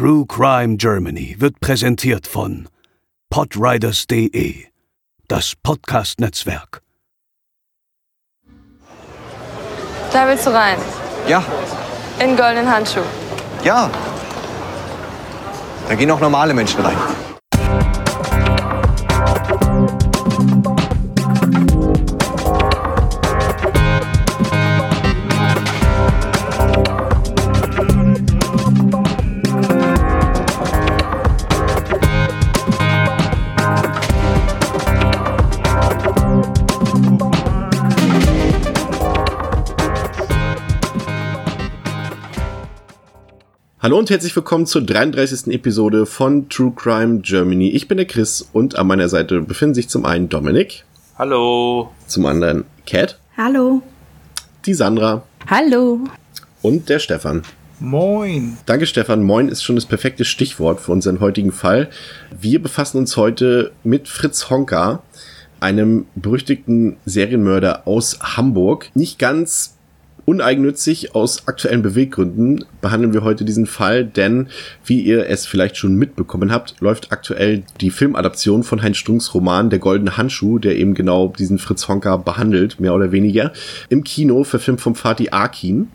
True Crime Germany wird präsentiert von podriders.de, das Podcast-Netzwerk. Da willst du rein. Ja, In goldenen Handschuh. ja. Da gehen auch normale Menschen rein. Hallo und herzlich willkommen zur 33. Episode von True Crime Germany. Ich bin der Chris und an meiner Seite befinden sich zum einen Dominik, Hallo. zum anderen Cat, Hallo. die Sandra Hallo. und der Stefan. Moin. Danke Stefan, moin ist schon das perfekte Stichwort für unseren heutigen Fall. Wir befassen uns heute mit Fritz Honka, einem berüchtigten Serienmörder aus Hamburg. Nicht ganz uneigennützig aus aktuellen Beweggründen behandeln wir heute diesen Fall, denn wie ihr es vielleicht schon mitbekommen habt, läuft aktuell die Filmadaption von Heinz Strunks Roman Der goldene Handschuh, der eben genau diesen Fritz Honka behandelt, mehr oder weniger, im Kino, verfilmt vom Fatih Akin.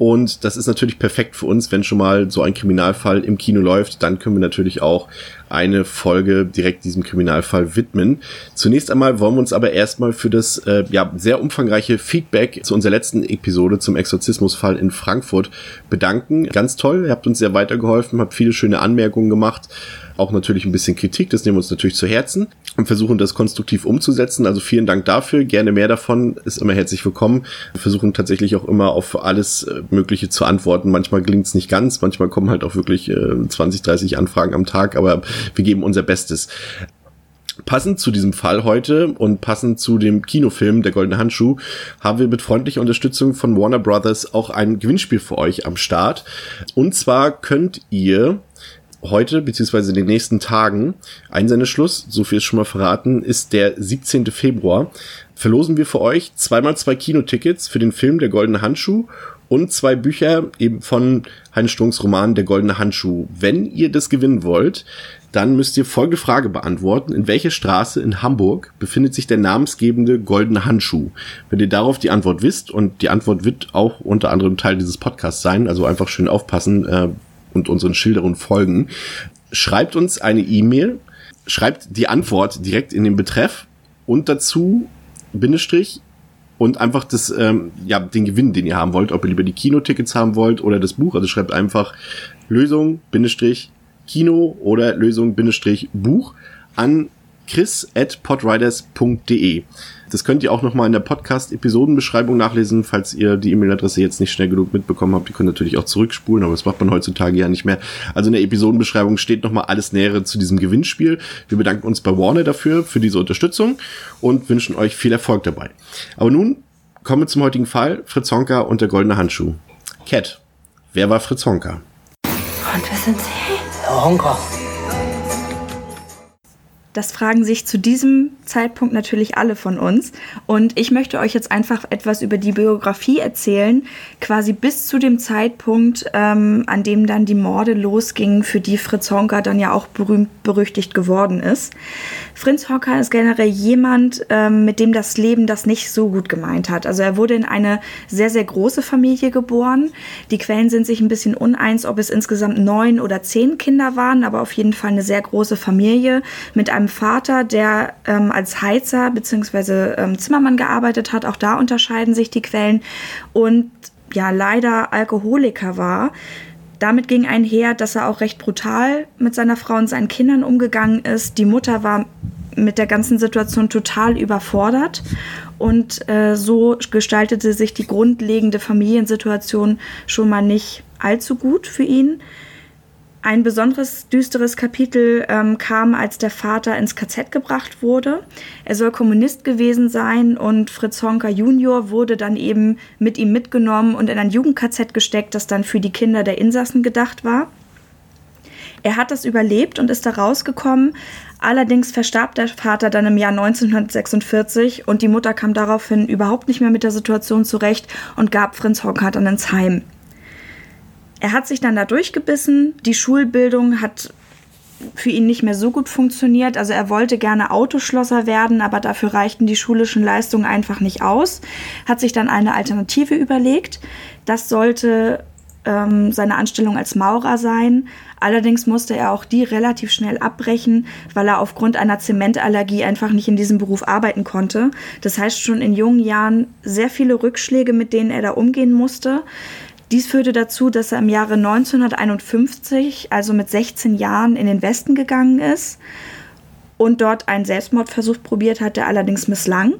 Und das ist natürlich perfekt für uns, wenn schon mal so ein Kriminalfall im Kino läuft, dann können wir natürlich auch eine Folge direkt diesem Kriminalfall widmen. Zunächst einmal wollen wir uns aber erstmal für das äh, ja, sehr umfangreiche Feedback zu unserer letzten Episode zum Exorzismusfall in Frankfurt bedanken. Ganz toll, ihr habt uns sehr weitergeholfen, habt viele schöne Anmerkungen gemacht, auch natürlich ein bisschen Kritik, das nehmen wir uns natürlich zu Herzen und versuchen das konstruktiv umzusetzen. Also vielen Dank dafür, gerne mehr davon, ist immer herzlich willkommen. Wir versuchen tatsächlich auch immer auf alles äh, Mögliche zu antworten. Manchmal gelingt es nicht ganz, manchmal kommen halt auch wirklich äh, 20, 30 Anfragen am Tag, aber wir geben unser Bestes. Passend zu diesem Fall heute und passend zu dem Kinofilm Der Goldene Handschuh haben wir mit freundlicher Unterstützung von Warner Brothers auch ein Gewinnspiel für euch am Start. Und zwar könnt ihr heute beziehungsweise in den nächsten Tagen Einsendeschluss, so viel ist schon mal verraten, ist der 17. Februar. Verlosen wir für euch zweimal zwei Kinotickets für den Film Der Goldene Handschuh und zwei Bücher eben von Heinz Strunks Roman Der Goldene Handschuh. Wenn ihr das gewinnen wollt, dann müsst ihr folgende Frage beantworten. In welcher Straße in Hamburg befindet sich der namensgebende Goldene Handschuh? Wenn ihr darauf die Antwort wisst, und die Antwort wird auch unter anderem Teil dieses Podcasts sein, also einfach schön aufpassen äh, und unseren Schilderungen folgen, schreibt uns eine E-Mail, schreibt die Antwort direkt in den Betreff und dazu Bindestrich und einfach das, ähm, ja, den Gewinn, den ihr haben wollt, ob ihr lieber die Kinotickets haben wollt oder das Buch. Also schreibt einfach Lösung, Bindestrich, Kino oder Lösung, Bindestrich, Buch an chris at podriders.de. Das könnt ihr auch nochmal in der Podcast-Episodenbeschreibung nachlesen, falls ihr die E-Mail-Adresse jetzt nicht schnell genug mitbekommen habt. Ihr könnt natürlich auch zurückspulen, aber das macht man heutzutage ja nicht mehr. Also in der Episodenbeschreibung steht nochmal alles Nähere zu diesem Gewinnspiel. Wir bedanken uns bei Warner dafür, für diese Unterstützung und wünschen euch viel Erfolg dabei. Aber nun kommen wir zum heutigen Fall. Fritz Honka und der goldene Handschuh. Cat, wer war Fritz Honka? Und wer sind Sie? Honka. Das fragen sich zu diesem Zeitpunkt natürlich alle von uns. Und ich möchte euch jetzt einfach etwas über die Biografie erzählen, quasi bis zu dem Zeitpunkt, ähm, an dem dann die Morde losgingen, für die Fritz Honka dann ja auch berühmt berüchtigt geworden ist. Fritz Honka ist generell jemand, ähm, mit dem das Leben das nicht so gut gemeint hat. Also er wurde in eine sehr, sehr große Familie geboren. Die Quellen sind sich ein bisschen uneins, ob es insgesamt neun oder zehn Kinder waren, aber auf jeden Fall eine sehr große Familie mit einem Vater, der ähm, als Heizer bzw. Ähm, Zimmermann gearbeitet hat. Auch da unterscheiden sich die Quellen. Und ja, leider Alkoholiker war. Damit ging einher, dass er auch recht brutal mit seiner Frau und seinen Kindern umgegangen ist. Die Mutter war mit der ganzen Situation total überfordert. Und äh, so gestaltete sich die grundlegende Familiensituation schon mal nicht allzu gut für ihn. Ein besonderes düsteres Kapitel ähm, kam, als der Vater ins KZ gebracht wurde. Er soll Kommunist gewesen sein und Fritz Honka Junior wurde dann eben mit ihm mitgenommen und in ein Jugend-KZ gesteckt, das dann für die Kinder der Insassen gedacht war. Er hat das überlebt und ist da rausgekommen. Allerdings verstarb der Vater dann im Jahr 1946 und die Mutter kam daraufhin überhaupt nicht mehr mit der Situation zurecht und gab Fritz Honka dann ins Heim. Er hat sich dann da durchgebissen. Die Schulbildung hat für ihn nicht mehr so gut funktioniert. Also er wollte gerne Autoschlosser werden, aber dafür reichten die schulischen Leistungen einfach nicht aus. Hat sich dann eine Alternative überlegt. Das sollte ähm, seine Anstellung als Maurer sein. Allerdings musste er auch die relativ schnell abbrechen, weil er aufgrund einer Zementallergie einfach nicht in diesem Beruf arbeiten konnte. Das heißt schon in jungen Jahren sehr viele Rückschläge, mit denen er da umgehen musste. Dies führte dazu, dass er im Jahre 1951, also mit 16 Jahren, in den Westen gegangen ist und dort einen Selbstmordversuch probiert hat, der allerdings misslang.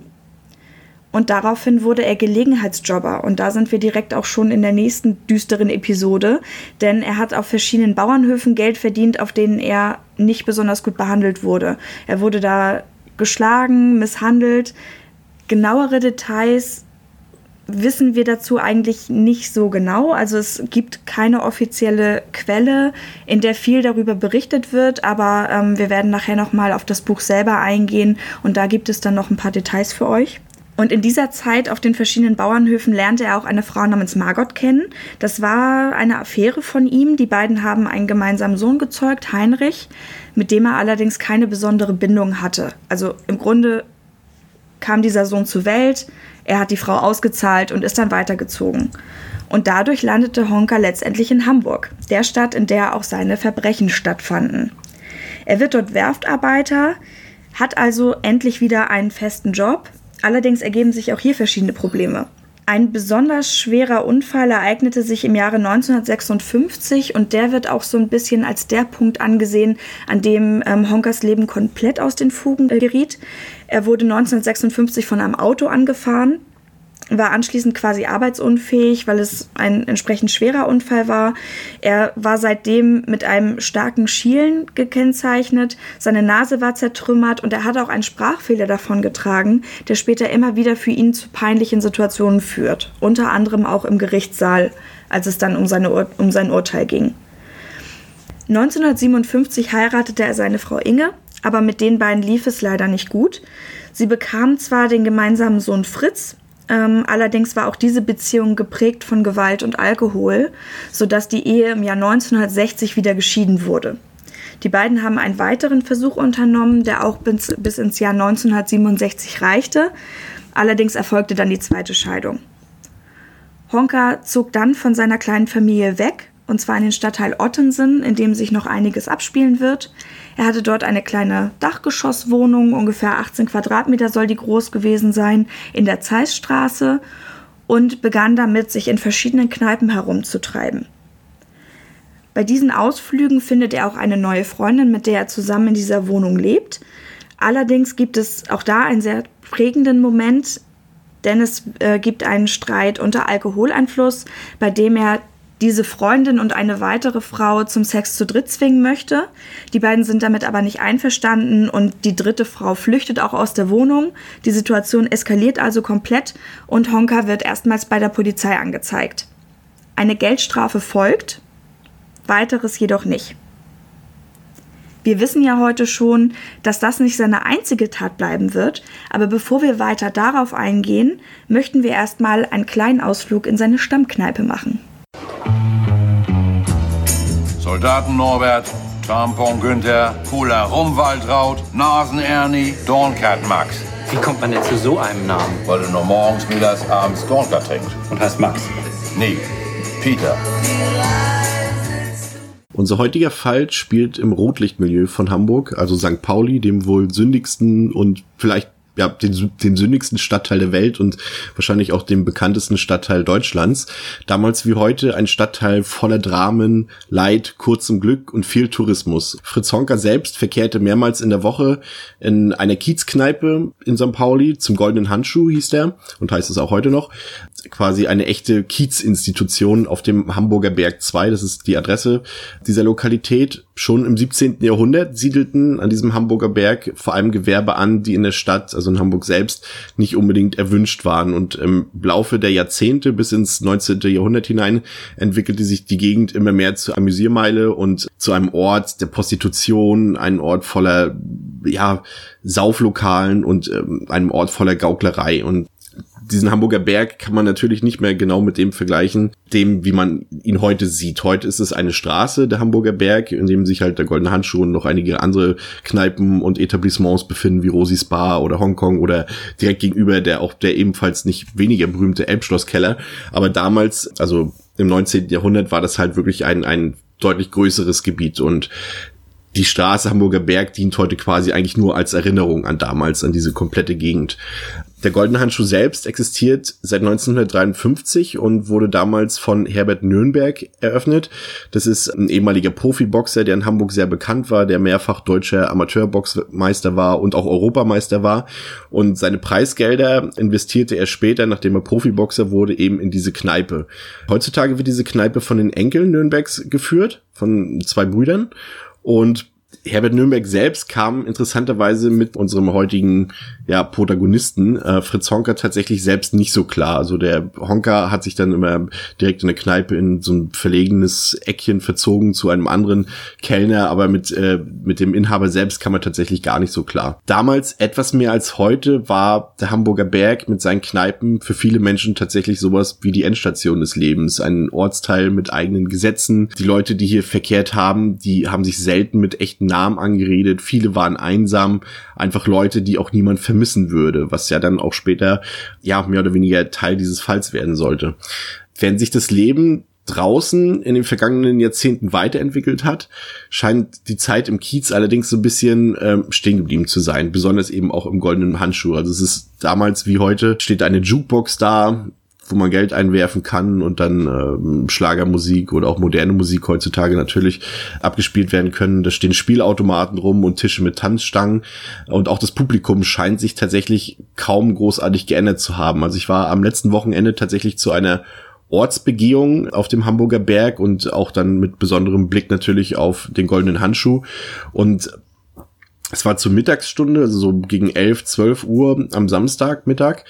Und daraufhin wurde er Gelegenheitsjobber. Und da sind wir direkt auch schon in der nächsten düsteren Episode. Denn er hat auf verschiedenen Bauernhöfen Geld verdient, auf denen er nicht besonders gut behandelt wurde. Er wurde da geschlagen, misshandelt. Genauere Details wissen wir dazu eigentlich nicht so genau. Also es gibt keine offizielle Quelle, in der viel darüber berichtet wird, aber ähm, wir werden nachher nochmal auf das Buch selber eingehen und da gibt es dann noch ein paar Details für euch. Und in dieser Zeit auf den verschiedenen Bauernhöfen lernte er auch eine Frau namens Margot kennen. Das war eine Affäre von ihm. Die beiden haben einen gemeinsamen Sohn gezeugt, Heinrich, mit dem er allerdings keine besondere Bindung hatte. Also im Grunde kam dieser Sohn zur Welt, er hat die Frau ausgezahlt und ist dann weitergezogen. Und dadurch landete Honka letztendlich in Hamburg, der Stadt, in der auch seine Verbrechen stattfanden. Er wird dort Werftarbeiter, hat also endlich wieder einen festen Job. Allerdings ergeben sich auch hier verschiedene Probleme. Ein besonders schwerer Unfall ereignete sich im Jahre 1956 und der wird auch so ein bisschen als der Punkt angesehen, an dem ähm, Honkers Leben komplett aus den Fugen äh, geriet. Er wurde 1956 von einem Auto angefahren war anschließend quasi arbeitsunfähig, weil es ein entsprechend schwerer Unfall war. Er war seitdem mit einem starken Schielen gekennzeichnet, seine Nase war zertrümmert und er hat auch einen Sprachfehler davon getragen, der später immer wieder für ihn zu peinlichen Situationen führt, unter anderem auch im Gerichtssaal, als es dann um, seine Ur um sein Urteil ging. 1957 heiratete er seine Frau Inge, aber mit den beiden lief es leider nicht gut. Sie bekamen zwar den gemeinsamen Sohn Fritz, ähm, allerdings war auch diese Beziehung geprägt von Gewalt und Alkohol, sodass die Ehe im Jahr 1960 wieder geschieden wurde. Die beiden haben einen weiteren Versuch unternommen, der auch bis, bis ins Jahr 1967 reichte. Allerdings erfolgte dann die zweite Scheidung. Honka zog dann von seiner kleinen Familie weg und zwar in den Stadtteil Ottensen, in dem sich noch einiges abspielen wird. Er hatte dort eine kleine Dachgeschosswohnung, ungefähr 18 Quadratmeter soll die groß gewesen sein, in der Zeissstraße und begann damit, sich in verschiedenen Kneipen herumzutreiben. Bei diesen Ausflügen findet er auch eine neue Freundin, mit der er zusammen in dieser Wohnung lebt. Allerdings gibt es auch da einen sehr prägenden Moment, denn es äh, gibt einen Streit unter Alkoholeinfluss, bei dem er diese Freundin und eine weitere Frau zum Sex zu dritt zwingen möchte. Die beiden sind damit aber nicht einverstanden und die dritte Frau flüchtet auch aus der Wohnung. Die Situation eskaliert also komplett und Honka wird erstmals bei der Polizei angezeigt. Eine Geldstrafe folgt, weiteres jedoch nicht. Wir wissen ja heute schon, dass das nicht seine einzige Tat bleiben wird, aber bevor wir weiter darauf eingehen, möchten wir erstmal einen kleinen Ausflug in seine Stammkneipe machen. Soldaten Norbert, Tampon Günther, Cooler Rumwaldraut, Nasen Ernie, Dornkat Max. Wie kommt man denn zu so einem Namen? Weil du nur morgens, mittags, abends Dornkat trinkst. Und heißt Max? Nee, Peter. Unser heutiger Fall spielt im Rotlichtmilieu von Hamburg, also St. Pauli, dem wohl sündigsten und vielleicht ja, den, den sündigsten Stadtteil der Welt und wahrscheinlich auch dem bekanntesten Stadtteil Deutschlands. Damals wie heute ein Stadtteil voller Dramen, Leid, kurzem Glück und viel Tourismus. Fritz Honka selbst verkehrte mehrmals in der Woche in einer Kiezkneipe in St. Pauli, zum Goldenen Handschuh hieß der und heißt es auch heute noch. Quasi eine echte Kiezinstitution auf dem Hamburger Berg 2, das ist die Adresse dieser Lokalität. Schon im 17. Jahrhundert siedelten an diesem Hamburger Berg vor allem Gewerbe an, die in der Stadt, also in Hamburg selbst, nicht unbedingt erwünscht waren. Und im Laufe der Jahrzehnte bis ins 19. Jahrhundert hinein entwickelte sich die Gegend immer mehr zur Amüsiermeile und zu einem Ort der Prostitution, ein Ort voller, ja, Sauflokalen und ähm, einem Ort voller Gauklerei. Und diesen Hamburger Berg kann man natürlich nicht mehr genau mit dem vergleichen, dem, wie man ihn heute sieht. Heute ist es eine Straße, der Hamburger Berg, in dem sich halt der Goldene Handschuh und noch einige andere Kneipen und Etablissements befinden, wie Rosys Bar oder Hongkong oder direkt gegenüber der auch der ebenfalls nicht weniger berühmte Elbschlosskeller. Aber damals, also im 19. Jahrhundert war das halt wirklich ein, ein deutlich größeres Gebiet und die Straße Hamburger Berg dient heute quasi eigentlich nur als Erinnerung an damals, an diese komplette Gegend. Der Goldene Handschuh selbst existiert seit 1953 und wurde damals von Herbert Nürnberg eröffnet. Das ist ein ehemaliger Profiboxer, der in Hamburg sehr bekannt war, der mehrfach deutscher Amateurboxmeister war und auch Europameister war. Und seine Preisgelder investierte er später, nachdem er Profiboxer wurde, eben in diese Kneipe. Heutzutage wird diese Kneipe von den Enkeln Nürnbergs geführt, von zwei Brüdern. Und Herbert Nürnberg selbst kam interessanterweise mit unserem heutigen ja, Protagonisten äh, Fritz Honka tatsächlich selbst nicht so klar. Also der Honka hat sich dann immer direkt in der Kneipe in so ein verlegenes Eckchen verzogen zu einem anderen Kellner, aber mit, äh, mit dem Inhaber selbst kam er tatsächlich gar nicht so klar. Damals etwas mehr als heute war der Hamburger Berg mit seinen Kneipen für viele Menschen tatsächlich sowas wie die Endstation des Lebens. Ein Ortsteil mit eigenen Gesetzen. Die Leute, die hier verkehrt haben, die haben sich selten mit echten Namen angeredet. Viele waren einsam, einfach Leute, die auch niemand vermissen würde, was ja dann auch später ja mehr oder weniger Teil dieses Falls werden sollte. Wenn sich das Leben draußen in den vergangenen Jahrzehnten weiterentwickelt hat, scheint die Zeit im Kiez allerdings so ein bisschen ähm, stehen geblieben zu sein, besonders eben auch im goldenen Handschuh. Also es ist damals wie heute, steht eine Jukebox da, wo man Geld einwerfen kann und dann ähm, Schlagermusik oder auch moderne Musik heutzutage natürlich abgespielt werden können. Da stehen Spielautomaten rum und Tische mit Tanzstangen und auch das Publikum scheint sich tatsächlich kaum großartig geändert zu haben. Also ich war am letzten Wochenende tatsächlich zu einer Ortsbegehung auf dem Hamburger Berg und auch dann mit besonderem Blick natürlich auf den goldenen Handschuh und es war zur Mittagsstunde, also so gegen 11, 12 Uhr am Samstagmittag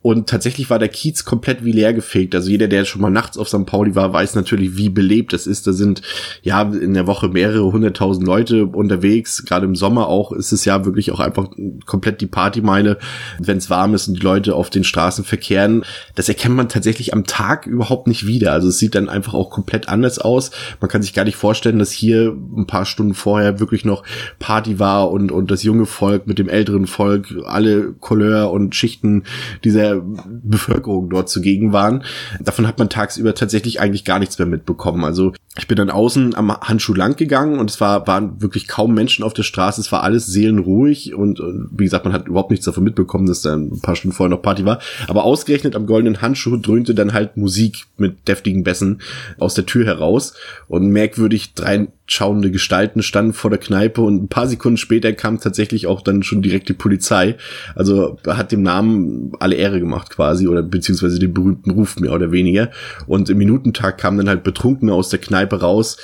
und tatsächlich war der Kiez komplett wie leer gefegt. Also jeder, der schon mal nachts auf St. Pauli war, weiß natürlich, wie belebt das ist. Da sind ja in der Woche mehrere hunderttausend Leute unterwegs. Gerade im Sommer auch ist es ja wirklich auch einfach komplett die Partymeile, wenn es warm ist und die Leute auf den Straßen verkehren. Das erkennt man tatsächlich am Tag überhaupt nicht wieder. Also es sieht dann einfach auch komplett anders aus. Man kann sich gar nicht vorstellen, dass hier ein paar Stunden vorher wirklich noch Party war und, und das junge Volk mit dem älteren Volk, alle Couleur und Schichten dieser der Bevölkerung dort zugegen waren. Davon hat man tagsüber tatsächlich eigentlich gar nichts mehr mitbekommen. Also ich bin dann außen am Handschuh lang gegangen und es war, waren wirklich kaum Menschen auf der Straße. Es war alles seelenruhig und, und wie gesagt, man hat überhaupt nichts davon mitbekommen, dass da ein paar Stunden vorher noch Party war. Aber ausgerechnet am goldenen Handschuh dröhnte dann halt Musik mit deftigen Bässen aus der Tür heraus und merkwürdig drei schauende Gestalten standen vor der Kneipe und ein paar Sekunden später kam tatsächlich auch dann schon direkt die Polizei. Also hat dem Namen alle Ehre gemacht quasi oder beziehungsweise den berühmten Ruf mehr oder weniger. Und im Minutentag kamen dann halt Betrunkene aus der Kneipe raus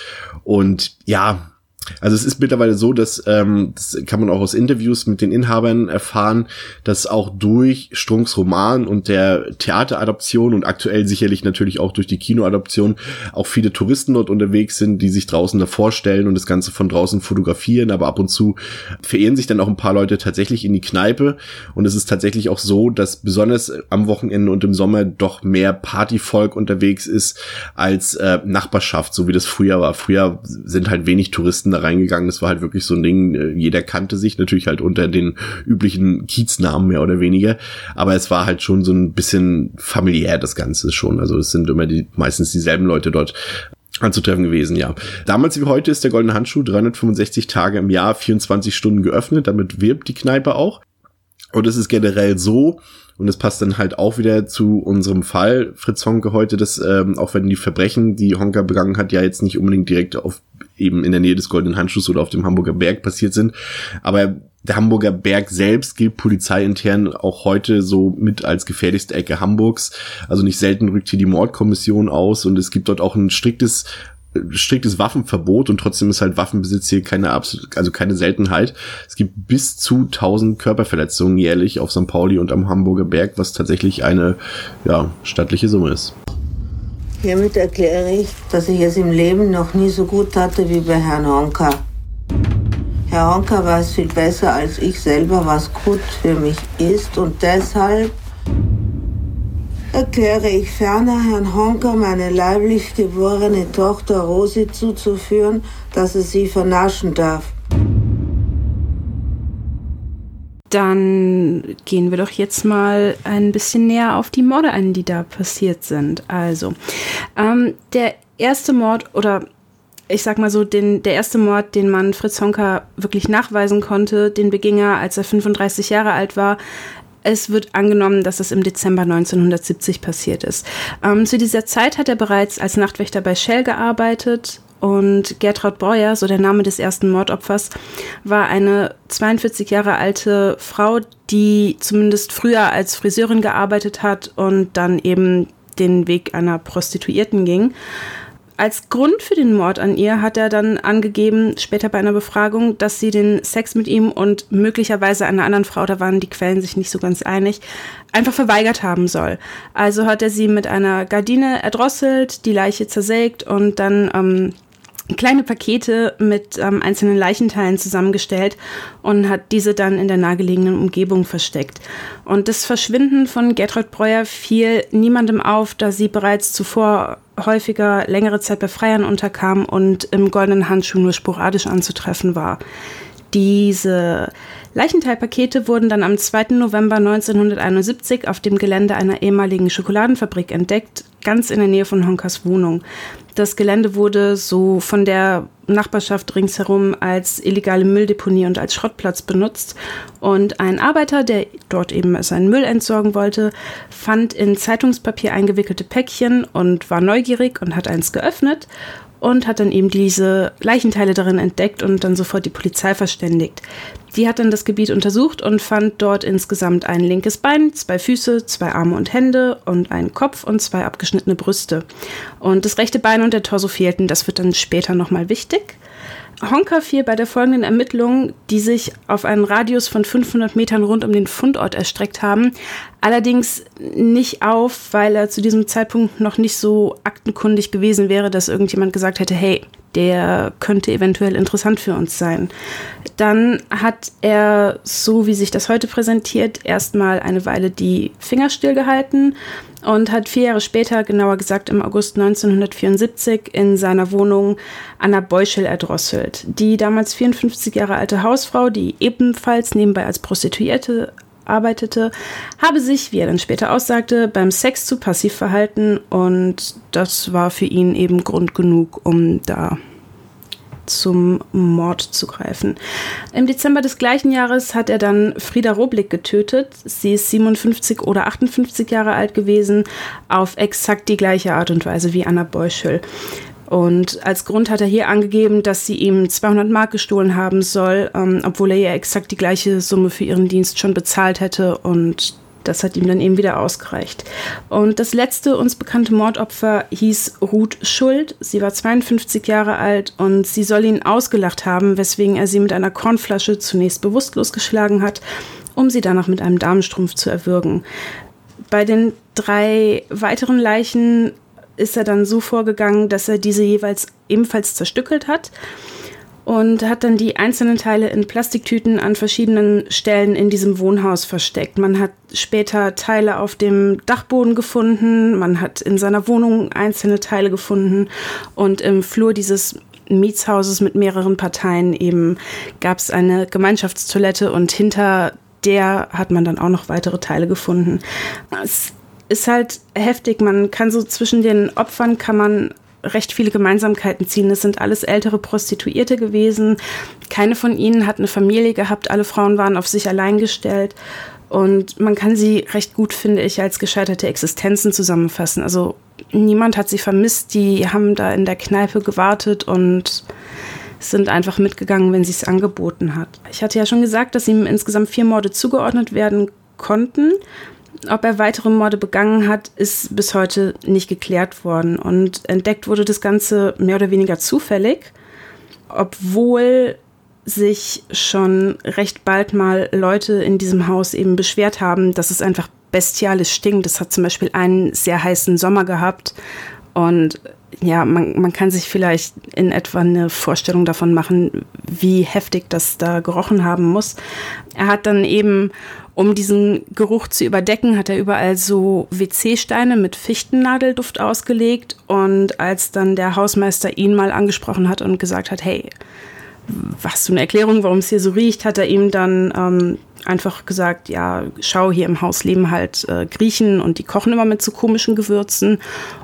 und ja, also es ist mittlerweile so, dass ähm, das kann man auch aus Interviews mit den Inhabern erfahren, dass auch durch Strunks Roman und der Theateradaption und aktuell sicherlich natürlich auch durch die Kinoadaption auch viele Touristen dort unterwegs sind, die sich draußen davor stellen und das Ganze von draußen fotografieren, aber ab und zu verehren sich dann auch ein paar Leute tatsächlich in die Kneipe und es ist tatsächlich auch so, dass besonders am Wochenende und im Sommer doch mehr Partyvolk unterwegs ist als äh, Nachbarschaft, so wie das früher war. Früher sind halt wenig Touristen da reingegangen. Das war halt wirklich so ein Ding, äh, jeder kannte sich, natürlich halt unter den üblichen Kieznamen mehr oder weniger. Aber es war halt schon so ein bisschen familiär, das Ganze schon. Also es sind immer die, meistens dieselben Leute dort anzutreffen gewesen, ja. Damals wie heute ist der Goldene Handschuh 365 Tage im Jahr, 24 Stunden geöffnet. Damit wirbt die Kneipe auch. Und es ist generell so, und es passt dann halt auch wieder zu unserem Fall, Fritz Honke heute, dass ähm, auch wenn die Verbrechen, die Honka begangen hat, ja jetzt nicht unbedingt direkt auf eben in der Nähe des Goldenen Handschuhs oder auf dem Hamburger Berg passiert sind. Aber der Hamburger Berg selbst gilt polizeiintern auch heute so mit als gefährlichste Ecke Hamburgs. Also nicht selten rückt hier die Mordkommission aus und es gibt dort auch ein striktes striktes Waffenverbot und trotzdem ist halt Waffenbesitz hier keine also keine Seltenheit. Es gibt bis zu 1000 Körperverletzungen jährlich auf St. Pauli und am Hamburger Berg, was tatsächlich eine ja, stattliche Summe ist. Hiermit erkläre ich, dass ich es im Leben noch nie so gut hatte wie bei Herrn Honka. Herr Honka weiß viel besser als ich selber, was gut für mich ist und deshalb erkläre ich ferner Herrn Honker meine leiblich geborene Tochter Rosi zuzuführen, dass er sie vernaschen darf. Dann gehen wir doch jetzt mal ein bisschen näher auf die Morde ein, die da passiert sind. Also, ähm, der erste Mord oder ich sag mal so, den, der erste Mord, den man Fritz Honka wirklich nachweisen konnte, den beging er, als er 35 Jahre alt war. Es wird angenommen, dass es im Dezember 1970 passiert ist. Ähm, zu dieser Zeit hat er bereits als Nachtwächter bei Shell gearbeitet und Gertraud Breuer, so der Name des ersten Mordopfers, war eine 42 Jahre alte Frau, die zumindest früher als Friseurin gearbeitet hat und dann eben den Weg einer Prostituierten ging. Als Grund für den Mord an ihr hat er dann angegeben, später bei einer Befragung, dass sie den Sex mit ihm und möglicherweise einer anderen Frau, da waren die Quellen sich nicht so ganz einig, einfach verweigert haben soll. Also hat er sie mit einer Gardine erdrosselt, die Leiche zersägt und dann ähm, kleine Pakete mit ähm, einzelnen Leichenteilen zusammengestellt und hat diese dann in der nahegelegenen Umgebung versteckt. Und das Verschwinden von Gertrud Breuer fiel niemandem auf, da sie bereits zuvor häufiger längere Zeit bei Freiern unterkam und im goldenen Handschuh nur sporadisch anzutreffen war. Diese Leichenteilpakete wurden dann am 2. November 1971 auf dem Gelände einer ehemaligen Schokoladenfabrik entdeckt, ganz in der Nähe von Honkers Wohnung. Das Gelände wurde so von der Nachbarschaft ringsherum als illegale Mülldeponie und als Schrottplatz benutzt. Und ein Arbeiter, der dort eben seinen Müll entsorgen wollte, fand in Zeitungspapier eingewickelte Päckchen und war neugierig und hat eins geöffnet und hat dann eben diese Leichenteile darin entdeckt und dann sofort die Polizei verständigt. Die hat dann das Gebiet untersucht und fand dort insgesamt ein linkes Bein, zwei Füße, zwei Arme und Hände und einen Kopf und zwei abgeschnittene Brüste. Und das rechte Bein und der Torso fehlten, das wird dann später nochmal wichtig. Honka fiel bei der folgenden Ermittlung, die sich auf einen Radius von 500 Metern rund um den Fundort erstreckt haben, allerdings nicht auf, weil er zu diesem Zeitpunkt noch nicht so aktenkundig gewesen wäre, dass irgendjemand gesagt hätte, hey, der könnte eventuell interessant für uns sein. Dann hat er, so wie sich das heute präsentiert, erstmal eine Weile die Finger stillgehalten und hat vier Jahre später, genauer gesagt im August 1974, in seiner Wohnung Anna Beuschel erdrosselt. Die damals 54 Jahre alte Hausfrau, die ebenfalls nebenbei als Prostituierte arbeitete, habe sich, wie er dann später aussagte, beim Sex zu passiv verhalten und das war für ihn eben Grund genug, um da zum Mord zu greifen. Im Dezember des gleichen Jahres hat er dann Frieda Roblick getötet. Sie ist 57 oder 58 Jahre alt gewesen, auf exakt die gleiche Art und Weise wie Anna Beuschel. Und als Grund hat er hier angegeben, dass sie ihm 200 Mark gestohlen haben soll, ähm, obwohl er ihr exakt die gleiche Summe für ihren Dienst schon bezahlt hätte und das hat ihm dann eben wieder ausgereicht. Und das letzte uns bekannte Mordopfer hieß Ruth Schuld. Sie war 52 Jahre alt und sie soll ihn ausgelacht haben, weswegen er sie mit einer Kornflasche zunächst bewusstlos geschlagen hat, um sie danach mit einem Damenstrumpf zu erwürgen. Bei den drei weiteren Leichen ist er dann so vorgegangen, dass er diese jeweils ebenfalls zerstückelt hat und hat dann die einzelnen Teile in Plastiktüten an verschiedenen Stellen in diesem Wohnhaus versteckt. Man hat später Teile auf dem Dachboden gefunden, man hat in seiner Wohnung einzelne Teile gefunden und im Flur dieses Mietshauses mit mehreren Parteien eben gab es eine Gemeinschaftstoilette und hinter der hat man dann auch noch weitere Teile gefunden. Es ist halt heftig. Man kann so zwischen den Opfern kann man recht viele Gemeinsamkeiten ziehen. Es sind alles ältere Prostituierte gewesen. Keine von ihnen hat eine Familie gehabt. Alle Frauen waren auf sich allein gestellt. Und man kann sie recht gut, finde ich, als gescheiterte Existenzen zusammenfassen. Also niemand hat sie vermisst. Die haben da in der Kneipe gewartet und sind einfach mitgegangen, wenn sie es angeboten hat. Ich hatte ja schon gesagt, dass ihm insgesamt vier Morde zugeordnet werden konnten. Ob er weitere Morde begangen hat, ist bis heute nicht geklärt worden. Und entdeckt wurde das Ganze mehr oder weniger zufällig, obwohl sich schon recht bald mal Leute in diesem Haus eben beschwert haben, dass es einfach bestialisch stinkt. Es hat zum Beispiel einen sehr heißen Sommer gehabt Und ja, man, man kann sich vielleicht in etwa eine Vorstellung davon machen, wie heftig das da gerochen haben muss. Er hat dann eben, um diesen Geruch zu überdecken, hat er überall so WC-Steine mit Fichtennadelduft ausgelegt. Und als dann der Hausmeister ihn mal angesprochen hat und gesagt hat, hey, hast du eine Erklärung, warum es hier so riecht, hat er ihm dann ähm, einfach gesagt, ja, schau, hier im Haus leben halt äh, Griechen und die kochen immer mit so komischen Gewürzen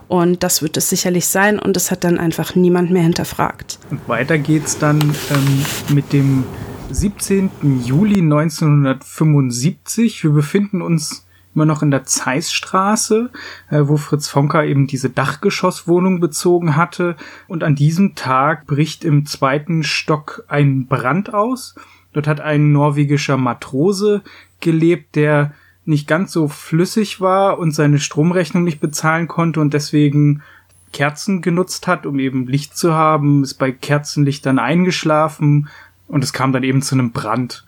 und das wird es sicherlich sein und das hat dann einfach niemand mehr hinterfragt. Und weiter geht's dann ähm, mit dem 17. Juli 1975. Wir befinden uns immer noch in der Zeissstraße, äh, wo Fritz Fonka eben diese Dachgeschosswohnung bezogen hatte. Und an diesem Tag bricht im zweiten Stock ein Brand aus. Dort hat ein norwegischer Matrose gelebt, der nicht ganz so flüssig war und seine Stromrechnung nicht bezahlen konnte und deswegen Kerzen genutzt hat, um eben Licht zu haben, ist bei Kerzenlichtern eingeschlafen und es kam dann eben zu einem Brand.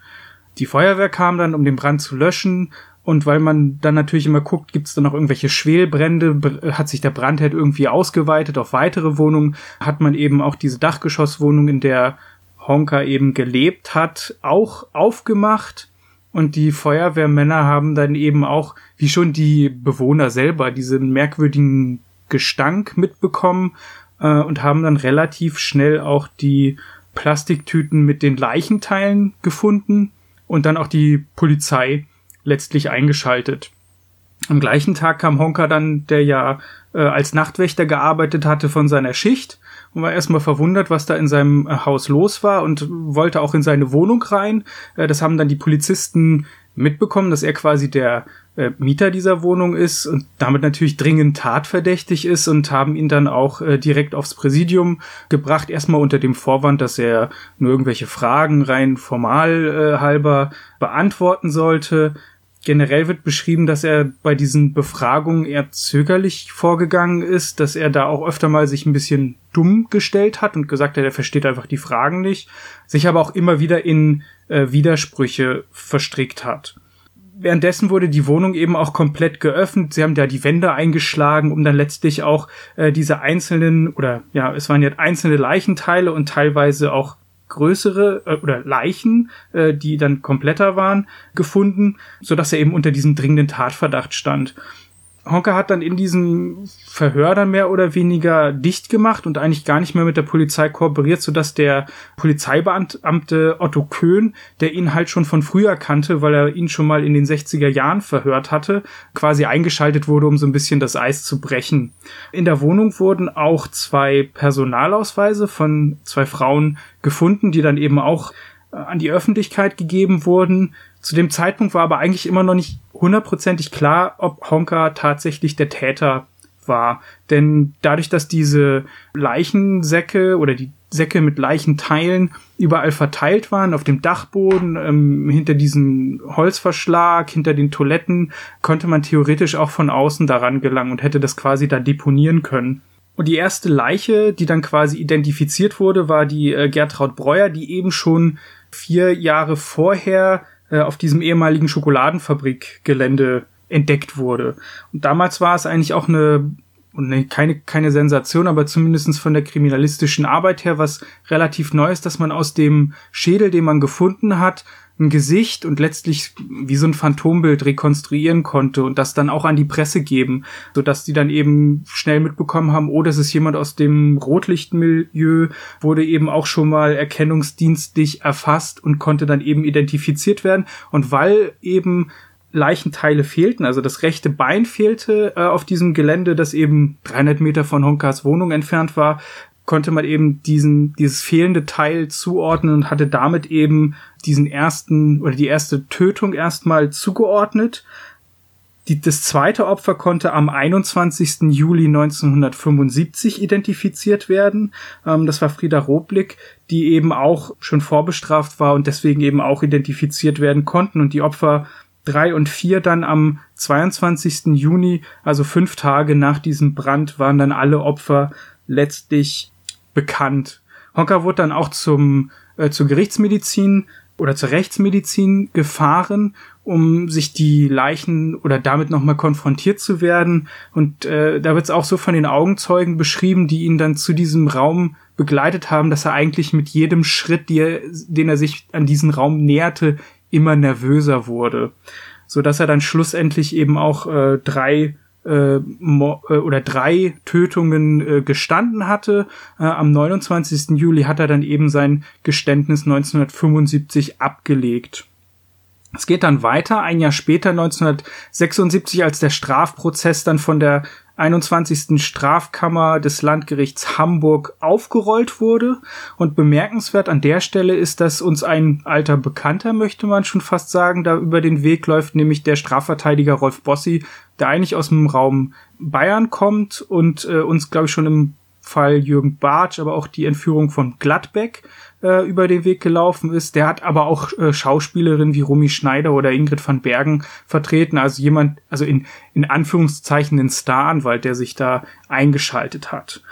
Die Feuerwehr kam dann, um den Brand zu löschen und weil man dann natürlich immer guckt, gibt es da noch irgendwelche Schwelbrände, hat sich der Brandherd irgendwie ausgeweitet auf weitere Wohnungen, hat man eben auch diese Dachgeschosswohnung, in der Honka eben gelebt hat, auch aufgemacht. Und die Feuerwehrmänner haben dann eben auch, wie schon die Bewohner selber, diesen merkwürdigen Gestank mitbekommen äh, und haben dann relativ schnell auch die Plastiktüten mit den Leichenteilen gefunden und dann auch die Polizei letztlich eingeschaltet. Am gleichen Tag kam Honka dann, der ja äh, als Nachtwächter gearbeitet hatte von seiner Schicht und war erstmal verwundert, was da in seinem äh, Haus los war und wollte auch in seine Wohnung rein. Äh, das haben dann die Polizisten mitbekommen, dass er quasi der äh, Mieter dieser Wohnung ist und damit natürlich dringend tatverdächtig ist und haben ihn dann auch äh, direkt aufs Präsidium gebracht, erstmal unter dem Vorwand, dass er nur irgendwelche Fragen rein formal äh, halber beantworten sollte. Generell wird beschrieben, dass er bei diesen Befragungen eher zögerlich vorgegangen ist, dass er da auch öfter mal sich ein bisschen dumm gestellt hat und gesagt hat, er versteht einfach die Fragen nicht, sich aber auch immer wieder in äh, Widersprüche verstrickt hat. Währenddessen wurde die Wohnung eben auch komplett geöffnet. Sie haben da die Wände eingeschlagen, um dann letztlich auch äh, diese einzelnen oder ja, es waren jetzt einzelne Leichenteile und teilweise auch größere äh, oder Leichen, äh, die dann kompletter waren, gefunden, so dass er eben unter diesem dringenden Tatverdacht stand. Honka hat dann in diesem Verhör dann mehr oder weniger dicht gemacht und eigentlich gar nicht mehr mit der Polizei kooperiert, sodass der Polizeibeamte Otto Köhn, der ihn halt schon von früher kannte, weil er ihn schon mal in den 60er Jahren verhört hatte, quasi eingeschaltet wurde, um so ein bisschen das Eis zu brechen. In der Wohnung wurden auch zwei Personalausweise von zwei Frauen gefunden, die dann eben auch an die Öffentlichkeit gegeben wurden. Zu dem Zeitpunkt war aber eigentlich immer noch nicht hundertprozentig klar, ob Honka tatsächlich der Täter war. Denn dadurch, dass diese Leichensäcke oder die Säcke mit Leichenteilen überall verteilt waren, auf dem Dachboden, ähm, hinter diesem Holzverschlag, hinter den Toiletten, konnte man theoretisch auch von außen daran gelangen und hätte das quasi da deponieren können. Und die erste Leiche, die dann quasi identifiziert wurde, war die äh, Gertraud Breuer, die eben schon vier Jahre vorher äh, auf diesem ehemaligen Schokoladenfabrikgelände entdeckt wurde. Und damals war es eigentlich auch eine und keine, keine Sensation, aber zumindestens von der kriminalistischen Arbeit her was relativ Neues, dass man aus dem Schädel, den man gefunden hat, ein Gesicht und letztlich wie so ein Phantombild rekonstruieren konnte und das dann auch an die Presse geben, so dass die dann eben schnell mitbekommen haben, oh, das ist jemand aus dem Rotlichtmilieu, wurde eben auch schon mal erkennungsdienstlich erfasst und konnte dann eben identifiziert werden. Und weil eben Leichenteile fehlten, also das rechte Bein fehlte äh, auf diesem Gelände, das eben 300 Meter von Honkas Wohnung entfernt war, konnte man eben diesen, dieses fehlende Teil zuordnen und hatte damit eben diesen ersten oder die erste Tötung erstmal zugeordnet. Die, das zweite Opfer konnte am 21. Juli 1975 identifiziert werden. Ähm, das war Frieda Roblick, die eben auch schon vorbestraft war und deswegen eben auch identifiziert werden konnten. Und die Opfer drei und vier dann am 22. Juni, also fünf Tage nach diesem Brand, waren dann alle Opfer letztlich bekannt. Honka wurde dann auch zum, äh, zur Gerichtsmedizin oder zur Rechtsmedizin gefahren, um sich die Leichen oder damit nochmal konfrontiert zu werden. Und äh, da wird es auch so von den Augenzeugen beschrieben, die ihn dann zu diesem Raum begleitet haben, dass er eigentlich mit jedem Schritt, er, den er sich an diesen Raum näherte, immer nervöser wurde. So dass er dann schlussendlich eben auch äh, drei äh, äh, oder drei Tötungen äh, gestanden hatte. Äh, am 29. Juli hat er dann eben sein Geständnis 1975 abgelegt. Es geht dann weiter, ein Jahr später, 1976, als der Strafprozess dann von der 21. Strafkammer des Landgerichts Hamburg aufgerollt wurde. Und bemerkenswert an der Stelle ist, dass uns ein alter Bekannter, möchte man schon fast sagen, da über den Weg läuft, nämlich der Strafverteidiger Rolf Bossi, der eigentlich aus dem Raum Bayern kommt und äh, uns, glaube ich, schon im Fall Jürgen Bartsch, aber auch die Entführung von Gladbeck äh, über den Weg gelaufen ist. Der hat aber auch äh, Schauspielerinnen wie Romy Schneider oder Ingrid van Bergen vertreten. Also jemand, also in, in Anführungszeichen den Staranwalt, der sich da eingeschaltet hat.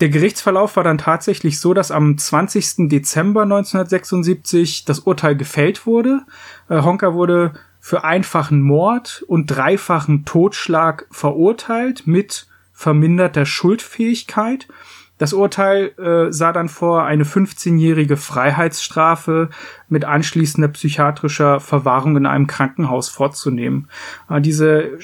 Der Gerichtsverlauf war dann tatsächlich so, dass am 20. Dezember 1976 das Urteil gefällt wurde. Äh, Honka wurde für einfachen Mord und dreifachen Totschlag verurteilt mit verminderter Schuldfähigkeit. Das Urteil äh, sah dann vor, eine 15-jährige Freiheitsstrafe mit anschließender psychiatrischer Verwahrung in einem Krankenhaus vorzunehmen. Äh, diese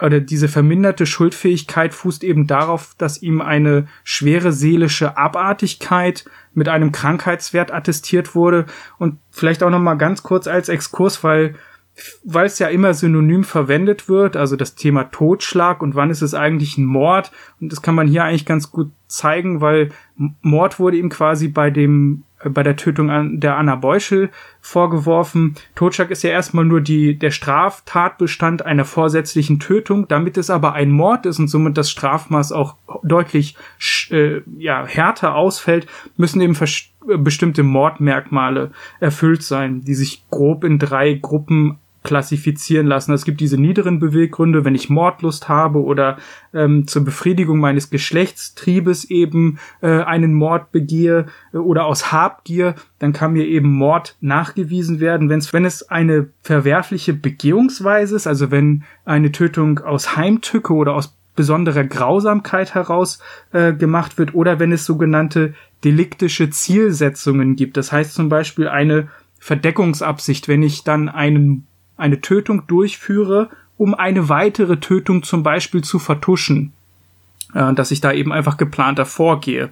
oder diese verminderte Schuldfähigkeit fußt eben darauf, dass ihm eine schwere seelische Abartigkeit mit einem Krankheitswert attestiert wurde und vielleicht auch noch mal ganz kurz als Exkurs, weil weil es ja immer synonym verwendet wird, also das Thema Totschlag und wann ist es eigentlich ein Mord und das kann man hier eigentlich ganz gut zeigen, weil Mord wurde ihm quasi bei dem äh, bei der Tötung an der Anna Beuschel vorgeworfen. Totschlag ist ja erstmal nur die der Straftatbestand einer vorsätzlichen Tötung, damit es aber ein Mord ist und somit das Strafmaß auch deutlich äh, ja härter ausfällt, müssen eben bestimmte Mordmerkmale erfüllt sein, die sich grob in drei Gruppen klassifizieren lassen. Es gibt diese niederen Beweggründe, wenn ich Mordlust habe oder ähm, zur Befriedigung meines Geschlechtstriebes eben äh, einen Mord begehe äh, oder aus Habgier, dann kann mir eben Mord nachgewiesen werden. Wenn's, wenn es eine verwerfliche Begehungsweise ist, also wenn eine Tötung aus Heimtücke oder aus besonderer Grausamkeit heraus äh, gemacht wird oder wenn es sogenannte deliktische Zielsetzungen gibt. Das heißt zum Beispiel eine Verdeckungsabsicht, wenn ich dann einen eine Tötung durchführe, um eine weitere Tötung zum Beispiel zu vertuschen. Äh, dass ich da eben einfach geplanter vorgehe.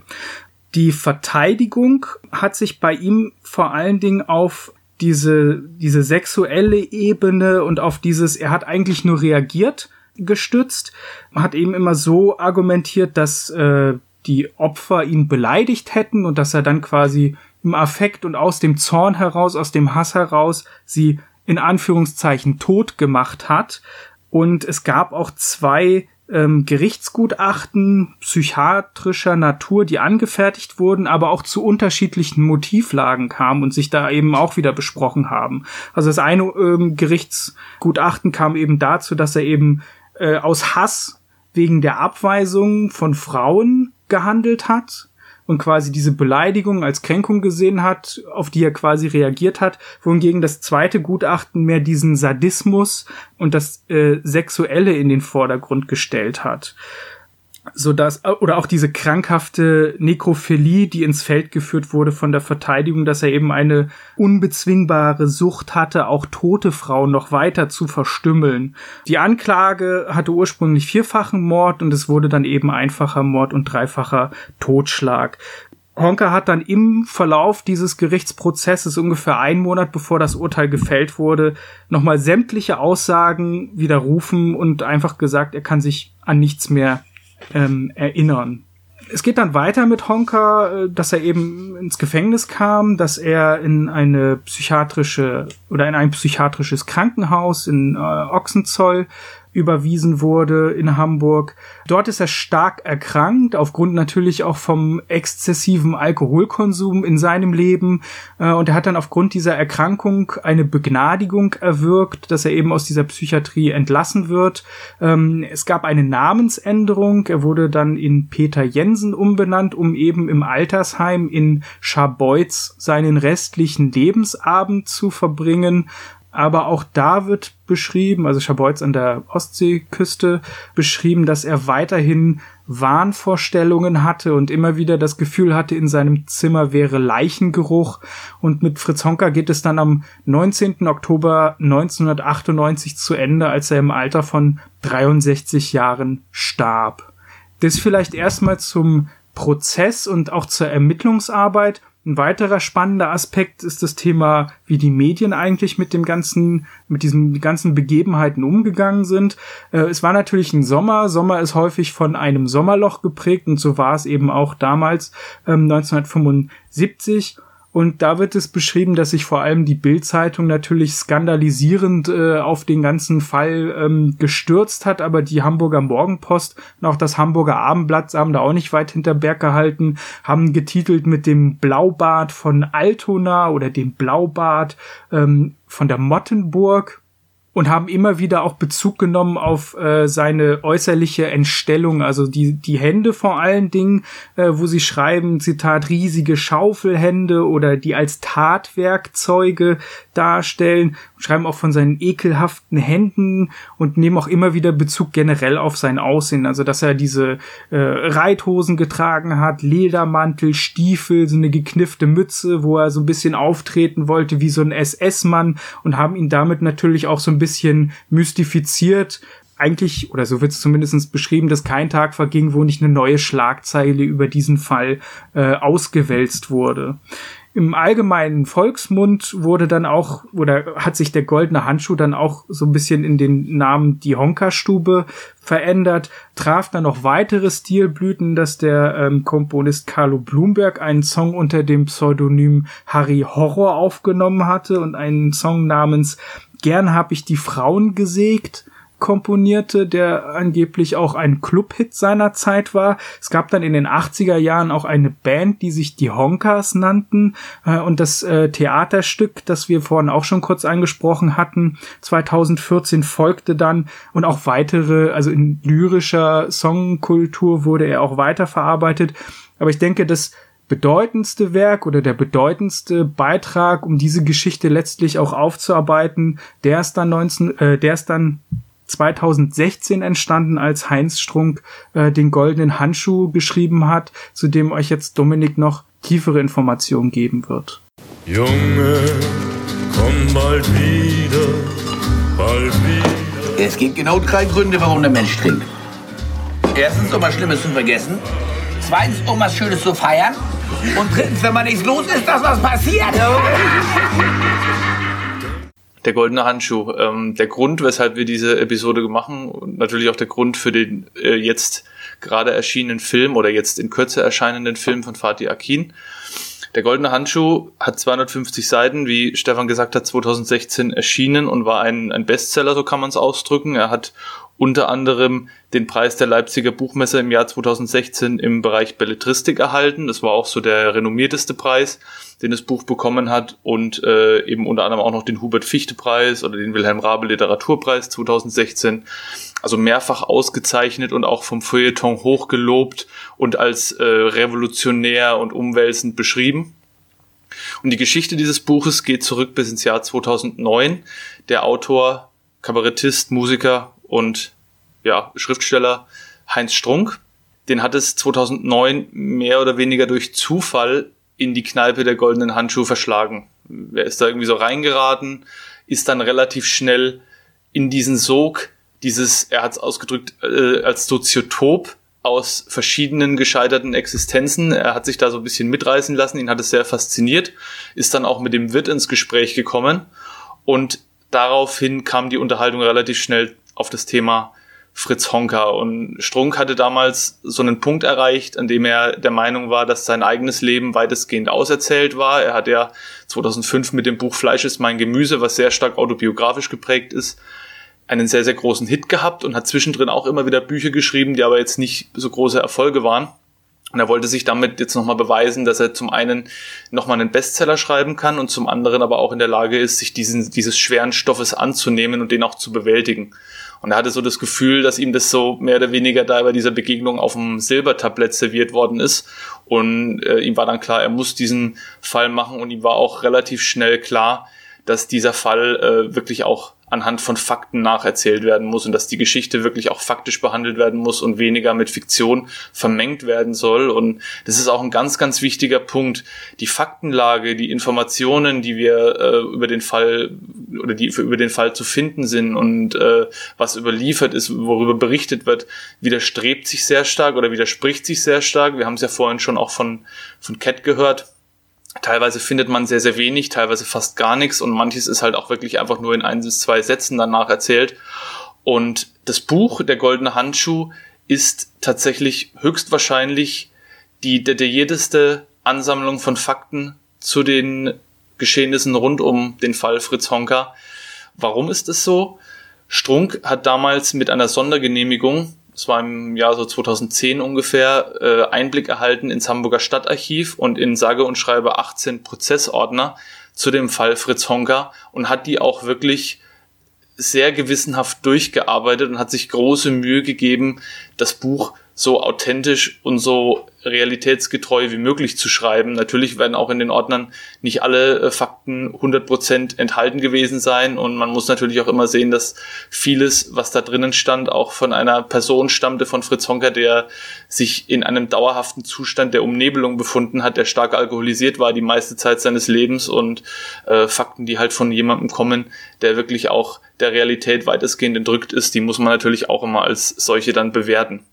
Die Verteidigung hat sich bei ihm vor allen Dingen auf diese, diese sexuelle Ebene und auf dieses, er hat eigentlich nur reagiert, gestützt, hat eben immer so argumentiert, dass äh, die Opfer ihn beleidigt hätten und dass er dann quasi im Affekt und aus dem Zorn heraus, aus dem Hass heraus sie in Anführungszeichen tot gemacht hat. Und es gab auch zwei ähm, Gerichtsgutachten psychiatrischer Natur, die angefertigt wurden, aber auch zu unterschiedlichen Motivlagen kamen und sich da eben auch wieder besprochen haben. Also das eine ähm, Gerichtsgutachten kam eben dazu, dass er eben äh, aus Hass wegen der Abweisung von Frauen gehandelt hat und quasi diese Beleidigung als Kränkung gesehen hat, auf die er quasi reagiert hat, wohingegen das zweite Gutachten mehr diesen Sadismus und das äh, Sexuelle in den Vordergrund gestellt hat so dass oder auch diese krankhafte Nekrophilie, die ins Feld geführt wurde von der Verteidigung, dass er eben eine unbezwingbare Sucht hatte, auch tote Frauen noch weiter zu verstümmeln. Die Anklage hatte ursprünglich vierfachen Mord und es wurde dann eben einfacher Mord und dreifacher Totschlag. Honka hat dann im Verlauf dieses Gerichtsprozesses ungefähr einen Monat bevor das Urteil gefällt wurde, nochmal sämtliche Aussagen widerrufen und einfach gesagt, er kann sich an nichts mehr ähm, erinnern. Es geht dann weiter mit Honka, äh, dass er eben ins Gefängnis kam, dass er in eine psychiatrische oder in ein psychiatrisches Krankenhaus in äh, Ochsenzoll überwiesen wurde in Hamburg. Dort ist er stark erkrankt, aufgrund natürlich auch vom exzessiven Alkoholkonsum in seinem Leben. Äh, und er hat dann aufgrund dieser Erkrankung eine Begnadigung erwirkt, dass er eben aus dieser Psychiatrie entlassen wird. Ähm, es gab eine Namensänderung. Er wurde dann in Peter Jensen umbenannt, um eben im Altersheim in Scharbeutz seinen restlichen Lebensabend zu verbringen. Aber auch da wird beschrieben, also Scharbeutz an der Ostseeküste, beschrieben, dass er weiterhin Wahnvorstellungen hatte und immer wieder das Gefühl hatte, in seinem Zimmer wäre Leichengeruch. Und mit Fritz Honka geht es dann am 19. Oktober 1998 zu Ende, als er im Alter von 63 Jahren starb. Das vielleicht erstmal zum Prozess und auch zur Ermittlungsarbeit. Ein weiterer spannender Aspekt ist das Thema, wie die Medien eigentlich mit dem ganzen, mit diesen ganzen Begebenheiten umgegangen sind. Äh, es war natürlich ein Sommer. Sommer ist häufig von einem Sommerloch geprägt und so war es eben auch damals ähm, 1975. Und da wird es beschrieben, dass sich vor allem die Bild-Zeitung natürlich skandalisierend äh, auf den ganzen Fall ähm, gestürzt hat, aber die Hamburger Morgenpost und auch das Hamburger Abendblatt haben da auch nicht weit hinter Berg gehalten, haben getitelt mit dem Blaubart von Altona oder dem Blaubart ähm, von der Mottenburg und haben immer wieder auch Bezug genommen auf äh, seine äußerliche Entstellung, also die, die Hände vor allen Dingen, äh, wo sie schreiben, Zitat, riesige Schaufelhände oder die als Tatwerkzeuge darstellen, schreiben auch von seinen ekelhaften Händen und nehmen auch immer wieder Bezug generell auf sein Aussehen, also dass er diese äh, Reithosen getragen hat, Ledermantel, Stiefel, so eine gekniffte Mütze, wo er so ein bisschen auftreten wollte wie so ein SS-Mann und haben ihn damit natürlich auch so ein bisschen mystifiziert. Eigentlich, oder so wird es zumindest beschrieben, dass kein Tag verging, wo nicht eine neue Schlagzeile über diesen Fall äh, ausgewälzt wurde. Im allgemeinen Volksmund wurde dann auch, oder hat sich der goldene Handschuh dann auch so ein bisschen in den Namen die Honka-Stube verändert, traf dann noch weitere Stilblüten, dass der ähm, Komponist Carlo Blumberg einen Song unter dem Pseudonym Harry Horror aufgenommen hatte und einen Song namens Gern hab ich die Frauen gesägt komponierte, der angeblich auch ein Clubhit seiner Zeit war. Es gab dann in den 80er Jahren auch eine Band, die sich die Honkers nannten äh, und das äh, Theaterstück, das wir vorhin auch schon kurz angesprochen hatten, 2014 folgte dann und auch weitere, also in lyrischer Songkultur wurde er auch weiterverarbeitet. Aber ich denke, dass bedeutendste Werk oder der bedeutendste Beitrag, um diese Geschichte letztlich auch aufzuarbeiten, der ist dann 19, äh, der ist dann 2016 entstanden, als Heinz Strunk äh, den goldenen Handschuh geschrieben hat, zu dem euch jetzt Dominik noch tiefere Informationen geben wird. Junge, komm bald wieder, bald wieder. Es gibt genau drei Gründe, warum der Mensch trinkt. Erstens, um was Schlimmes zu vergessen. Zweitens, um was Schönes zu feiern. Und drittens, wenn man nichts los ist, dass was passiert. Der goldene Handschuh. Ähm, der Grund, weshalb wir diese Episode machen und natürlich auch der Grund für den äh, jetzt gerade erschienenen Film oder jetzt in Kürze erscheinenden Film von Fatih Akin. Der goldene Handschuh hat 250 Seiten, wie Stefan gesagt hat, 2016 erschienen und war ein, ein Bestseller, so kann man es ausdrücken. Er hat unter anderem den Preis der Leipziger Buchmesse im Jahr 2016 im Bereich Belletristik erhalten. Das war auch so der renommierteste Preis, den das Buch bekommen hat und äh, eben unter anderem auch noch den Hubert Fichte Preis oder den Wilhelm Rabe Literaturpreis 2016. Also mehrfach ausgezeichnet und auch vom Feuilleton hochgelobt und als äh, revolutionär und umwälzend beschrieben. Und die Geschichte dieses Buches geht zurück bis ins Jahr 2009. Der Autor, Kabarettist, Musiker und ja, Schriftsteller Heinz Strunk. Den hat es 2009 mehr oder weniger durch Zufall in die Kneipe der goldenen Handschuhe verschlagen. Er ist da irgendwie so reingeraten, ist dann relativ schnell in diesen Sog dieses, er hat es ausgedrückt, äh, als Soziotop aus verschiedenen gescheiterten Existenzen. Er hat sich da so ein bisschen mitreißen lassen, ihn hat es sehr fasziniert, ist dann auch mit dem Wirt ins Gespräch gekommen und daraufhin kam die Unterhaltung relativ schnell auf das Thema Fritz Honka. Und Strunk hatte damals so einen Punkt erreicht, an dem er der Meinung war, dass sein eigenes Leben weitestgehend auserzählt war. Er hat ja 2005 mit dem Buch Fleisch ist mein Gemüse, was sehr stark autobiografisch geprägt ist, einen sehr, sehr großen Hit gehabt und hat zwischendrin auch immer wieder Bücher geschrieben, die aber jetzt nicht so große Erfolge waren. Und er wollte sich damit jetzt nochmal beweisen, dass er zum einen nochmal einen Bestseller schreiben kann und zum anderen aber auch in der Lage ist, sich diesen, dieses schweren Stoffes anzunehmen und den auch zu bewältigen. Und er hatte so das Gefühl, dass ihm das so mehr oder weniger da bei dieser Begegnung auf dem Silbertablett serviert worden ist. Und äh, ihm war dann klar, er muss diesen Fall machen und ihm war auch relativ schnell klar, dass dieser Fall äh, wirklich auch anhand von Fakten nacherzählt werden muss und dass die Geschichte wirklich auch faktisch behandelt werden muss und weniger mit Fiktion vermengt werden soll. Und das ist auch ein ganz, ganz wichtiger Punkt. Die Faktenlage, die Informationen, die wir äh, über den Fall oder die über den Fall zu finden sind und äh, was überliefert ist, worüber berichtet wird, widerstrebt sich sehr stark oder widerspricht sich sehr stark. Wir haben es ja vorhin schon auch von, von Cat gehört Teilweise findet man sehr, sehr wenig, teilweise fast gar nichts und manches ist halt auch wirklich einfach nur in ein bis zwei Sätzen danach erzählt. Und das Buch Der goldene Handschuh ist tatsächlich höchstwahrscheinlich die detaillierteste Ansammlung von Fakten zu den Geschehnissen rund um den Fall Fritz Honka. Warum ist es so? Strunk hat damals mit einer Sondergenehmigung es war im Jahr so 2010 ungefähr, äh, Einblick erhalten ins Hamburger Stadtarchiv und in sage und schreibe 18 Prozessordner zu dem Fall Fritz Honka und hat die auch wirklich sehr gewissenhaft durchgearbeitet und hat sich große Mühe gegeben, das Buch so authentisch und so realitätsgetreu wie möglich zu schreiben. Natürlich werden auch in den Ordnern nicht alle äh, Fakten 100% enthalten gewesen sein und man muss natürlich auch immer sehen, dass vieles, was da drinnen stand, auch von einer Person stammte, von Fritz Honker, der sich in einem dauerhaften Zustand der Umnebelung befunden hat, der stark alkoholisiert war die meiste Zeit seines Lebens und äh, Fakten, die halt von jemandem kommen, der wirklich auch der Realität weitestgehend entrückt ist, die muss man natürlich auch immer als solche dann bewerten.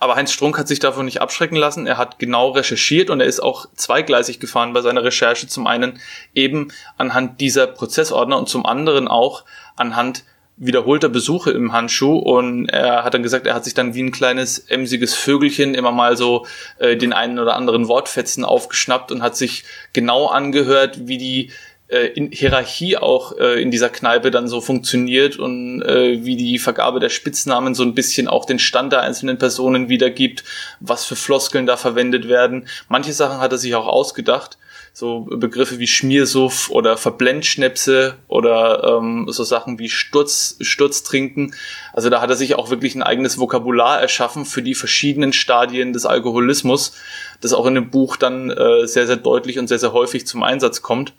Aber Heinz Strunk hat sich davon nicht abschrecken lassen. Er hat genau recherchiert und er ist auch zweigleisig gefahren bei seiner Recherche. Zum einen eben anhand dieser Prozessordner und zum anderen auch anhand wiederholter Besuche im Handschuh und er hat dann gesagt, er hat sich dann wie ein kleines emsiges Vögelchen immer mal so äh, den einen oder anderen Wortfetzen aufgeschnappt und hat sich genau angehört, wie die äh, in Hierarchie auch äh, in dieser Kneipe dann so funktioniert und äh, wie die Vergabe der Spitznamen so ein bisschen auch den Stand der einzelnen Personen wiedergibt, was für Floskeln da verwendet werden. Manche Sachen hat er sich auch ausgedacht, so Begriffe wie Schmiersuff oder Verblendschnäpse oder ähm, so Sachen wie Sturz, Sturztrinken. Also da hat er sich auch wirklich ein eigenes Vokabular erschaffen für die verschiedenen Stadien des Alkoholismus, das auch in dem Buch dann äh, sehr, sehr deutlich und sehr, sehr häufig zum Einsatz kommt.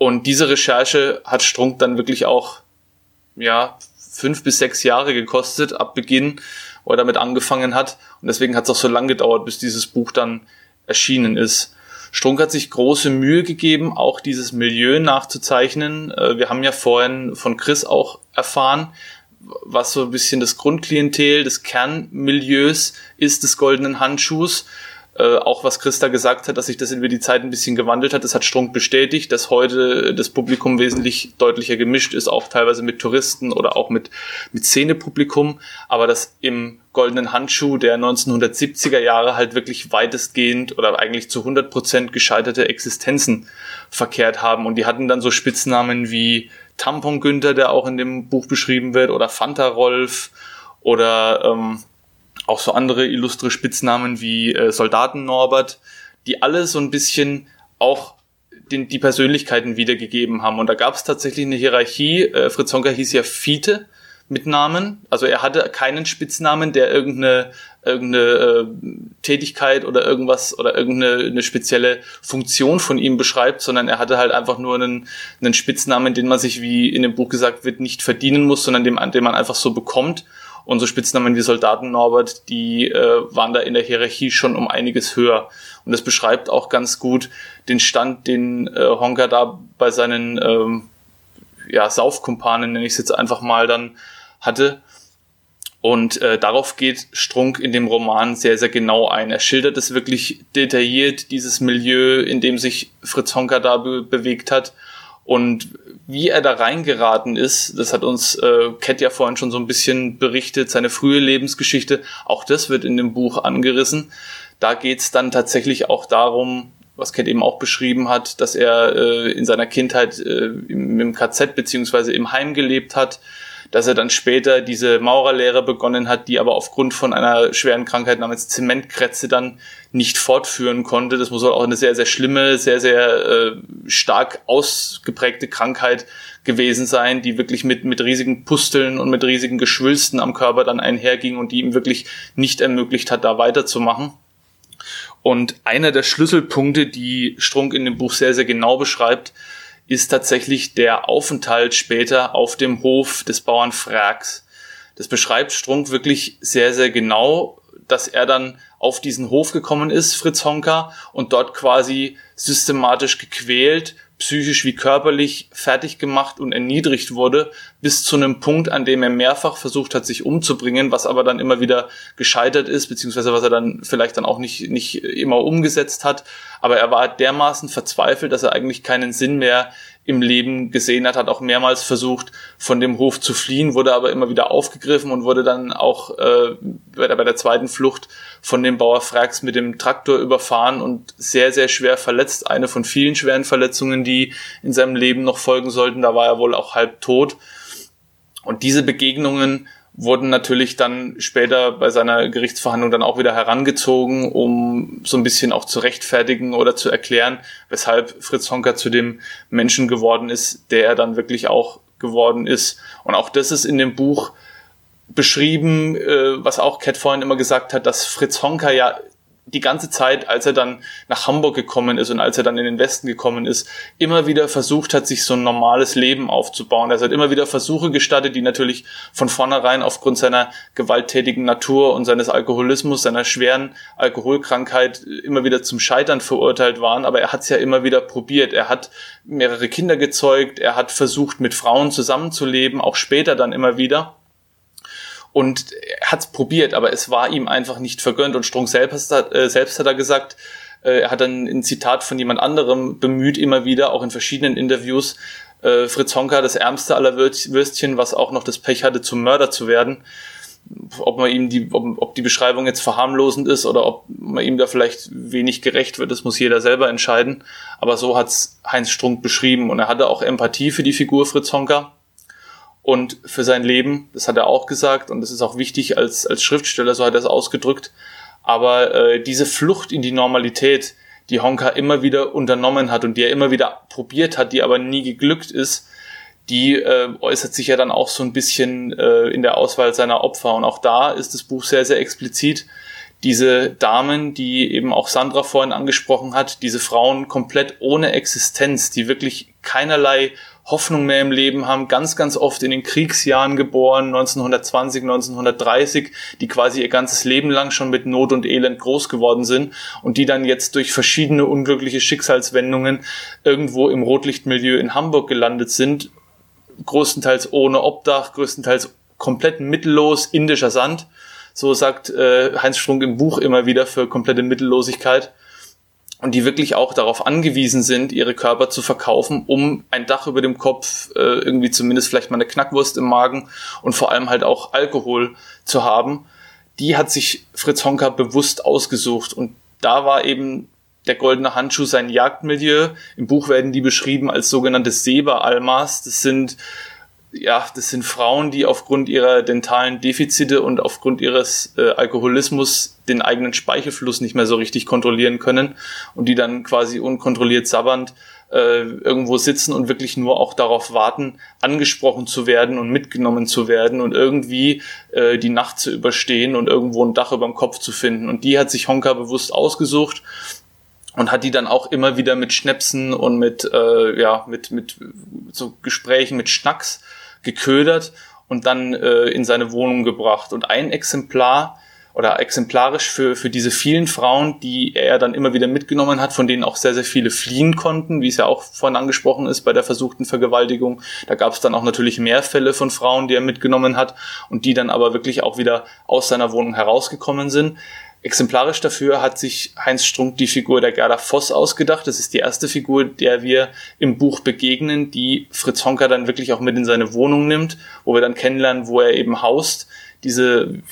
Und diese Recherche hat Strunk dann wirklich auch, ja, fünf bis sechs Jahre gekostet ab Beginn, wo er damit angefangen hat. Und deswegen hat es auch so lange gedauert, bis dieses Buch dann erschienen ist. Strunk hat sich große Mühe gegeben, auch dieses Milieu nachzuzeichnen. Äh, wir haben ja vorhin von Chris auch erfahren, was so ein bisschen das Grundklientel des Kernmilieus ist des goldenen Handschuhs. Äh, auch was Christa gesagt hat, dass sich das über die Zeit ein bisschen gewandelt hat, das hat Strunk bestätigt, dass heute das Publikum wesentlich deutlicher gemischt ist, auch teilweise mit Touristen oder auch mit, mit Szenepublikum, aber dass im goldenen Handschuh der 1970er Jahre halt wirklich weitestgehend oder eigentlich zu 100 Prozent gescheiterte Existenzen verkehrt haben. Und die hatten dann so Spitznamen wie Tampon Günther, der auch in dem Buch beschrieben wird, oder Fanta Rolf oder ähm, auch so andere illustre Spitznamen wie äh, Soldaten Norbert, die alle so ein bisschen auch den, die Persönlichkeiten wiedergegeben haben. Und da gab es tatsächlich eine Hierarchie. Äh, Fritz Honka hieß ja Fiete mit Namen. Also er hatte keinen Spitznamen, der irgendeine, irgendeine äh, Tätigkeit oder irgendwas oder irgendeine eine spezielle Funktion von ihm beschreibt, sondern er hatte halt einfach nur einen, einen Spitznamen, den man sich, wie in dem Buch gesagt wird, nicht verdienen muss, sondern den, den man einfach so bekommt. So Spitznamen wie Soldaten Norbert, die äh, waren da in der Hierarchie schon um einiges höher. Und das beschreibt auch ganz gut den Stand, den äh, Honka da bei seinen ähm, ja, Saufkumpanen, nenne ich es jetzt einfach mal, dann hatte. Und äh, darauf geht Strunk in dem Roman sehr, sehr genau ein. Er schildert es wirklich detailliert, dieses Milieu, in dem sich Fritz Honka da be bewegt hat und wie er da reingeraten ist, das hat uns äh, Cat ja vorhin schon so ein bisschen berichtet, seine frühe Lebensgeschichte, auch das wird in dem Buch angerissen. Da geht's dann tatsächlich auch darum, was Cat eben auch beschrieben hat, dass er äh, in seiner Kindheit äh, im, im KZ beziehungsweise im Heim gelebt hat, dass er dann später diese Maurerlehre begonnen hat, die aber aufgrund von einer schweren Krankheit namens Zementkrätze dann nicht fortführen konnte. Das muss auch eine sehr, sehr schlimme, sehr, sehr äh, stark ausgeprägte Krankheit gewesen sein, die wirklich mit, mit riesigen Pusteln und mit riesigen Geschwülsten am Körper dann einherging und die ihm wirklich nicht ermöglicht hat, da weiterzumachen. Und einer der Schlüsselpunkte, die Strunk in dem Buch sehr, sehr genau beschreibt, ist tatsächlich der Aufenthalt später auf dem Hof des Bauern Frags. Das beschreibt Strunk wirklich sehr, sehr genau, dass er dann auf diesen Hof gekommen ist, Fritz Honka, und dort quasi systematisch gequält, psychisch wie körperlich fertig gemacht und erniedrigt wurde, bis zu einem Punkt, an dem er mehrfach versucht hat, sich umzubringen, was aber dann immer wieder gescheitert ist, beziehungsweise was er dann vielleicht dann auch nicht, nicht immer umgesetzt hat. Aber er war dermaßen verzweifelt, dass er eigentlich keinen Sinn mehr im Leben gesehen hat, hat auch mehrmals versucht, von dem Hof zu fliehen, wurde aber immer wieder aufgegriffen und wurde dann auch äh, bei, der, bei der zweiten Flucht von dem Bauer Frax mit dem Traktor überfahren und sehr, sehr schwer verletzt. Eine von vielen schweren Verletzungen, die in seinem Leben noch folgen sollten. Da war er wohl auch halb tot. Und diese Begegnungen wurden natürlich dann später bei seiner Gerichtsverhandlung dann auch wieder herangezogen, um so ein bisschen auch zu rechtfertigen oder zu erklären, weshalb Fritz Honka zu dem Menschen geworden ist, der er dann wirklich auch geworden ist. Und auch das ist in dem Buch beschrieben, äh, was auch Cat vorhin immer gesagt hat, dass Fritz Honka ja die ganze Zeit, als er dann nach Hamburg gekommen ist und als er dann in den Westen gekommen ist, immer wieder versucht hat, sich so ein normales Leben aufzubauen. Er hat immer wieder Versuche gestattet, die natürlich von vornherein aufgrund seiner gewalttätigen Natur und seines Alkoholismus, seiner schweren Alkoholkrankheit immer wieder zum Scheitern verurteilt waren. Aber er hat es ja immer wieder probiert. Er hat mehrere Kinder gezeugt. Er hat versucht, mit Frauen zusammenzuleben, auch später dann immer wieder und hat es probiert, aber es war ihm einfach nicht vergönnt. Und Strunk selbst hat, äh, selbst hat er gesagt, äh, er hat dann ein Zitat von jemand anderem bemüht, immer wieder, auch in verschiedenen Interviews, äh, Fritz Honka, das ärmste aller Würstchen, was auch noch das Pech hatte, zum Mörder zu werden. Ob man ihm die, ob, ob die Beschreibung jetzt verharmlosend ist oder ob man ihm da vielleicht wenig gerecht wird, das muss jeder selber entscheiden. Aber so hat's Heinz Strunk beschrieben und er hatte auch Empathie für die Figur Fritz Honka und für sein Leben. Das hat er auch gesagt und das ist auch wichtig als, als Schriftsteller, so hat er es ausgedrückt. Aber äh, diese Flucht in die Normalität, die Honka immer wieder unternommen hat und die er immer wieder probiert hat, die aber nie geglückt ist, die äh, äußert sich ja dann auch so ein bisschen äh, in der Auswahl seiner Opfer. Und auch da ist das Buch sehr, sehr explizit. Diese Damen, die eben auch Sandra vorhin angesprochen hat, diese Frauen komplett ohne Existenz, die wirklich keinerlei Hoffnung mehr im Leben haben, ganz, ganz oft in den Kriegsjahren geboren, 1920, 1930, die quasi ihr ganzes Leben lang schon mit Not und Elend groß geworden sind und die dann jetzt durch verschiedene unglückliche Schicksalswendungen irgendwo im Rotlichtmilieu in Hamburg gelandet sind, größtenteils ohne Obdach, größtenteils komplett mittellos, indischer Sand. So sagt äh, Heinz Strunk im Buch immer wieder für komplette Mittellosigkeit und die wirklich auch darauf angewiesen sind, ihre Körper zu verkaufen, um ein Dach über dem Kopf, äh, irgendwie zumindest vielleicht mal eine Knackwurst im Magen und vor allem halt auch Alkohol zu haben, die hat sich Fritz Honka bewusst ausgesucht. Und da war eben der goldene Handschuh sein Jagdmilieu. Im Buch werden die beschrieben als sogenannte Seba-Almas. Das sind ja, das sind Frauen, die aufgrund ihrer dentalen Defizite und aufgrund ihres äh, Alkoholismus den eigenen Speichelfluss nicht mehr so richtig kontrollieren können und die dann quasi unkontrolliert sabbernd äh, irgendwo sitzen und wirklich nur auch darauf warten, angesprochen zu werden und mitgenommen zu werden und irgendwie äh, die Nacht zu überstehen und irgendwo ein Dach über dem Kopf zu finden. Und die hat sich Honka bewusst ausgesucht und hat die dann auch immer wieder mit Schnäpsen und mit äh, ja mit mit so Gesprächen mit Schnacks geködert und dann äh, in seine Wohnung gebracht. Und ein Exemplar oder exemplarisch für, für diese vielen Frauen, die er dann immer wieder mitgenommen hat, von denen auch sehr, sehr viele fliehen konnten, wie es ja auch vorhin angesprochen ist bei der versuchten Vergewaltigung. Da gab es dann auch natürlich mehr Fälle von Frauen, die er mitgenommen hat und die dann aber wirklich auch wieder aus seiner Wohnung herausgekommen sind. Exemplarisch dafür hat sich Heinz Strunk die Figur der Gerda Voss ausgedacht. Das ist die erste Figur, der wir im Buch begegnen, die Fritz Honka dann wirklich auch mit in seine Wohnung nimmt, wo wir dann kennenlernen, wo er eben haust. Diese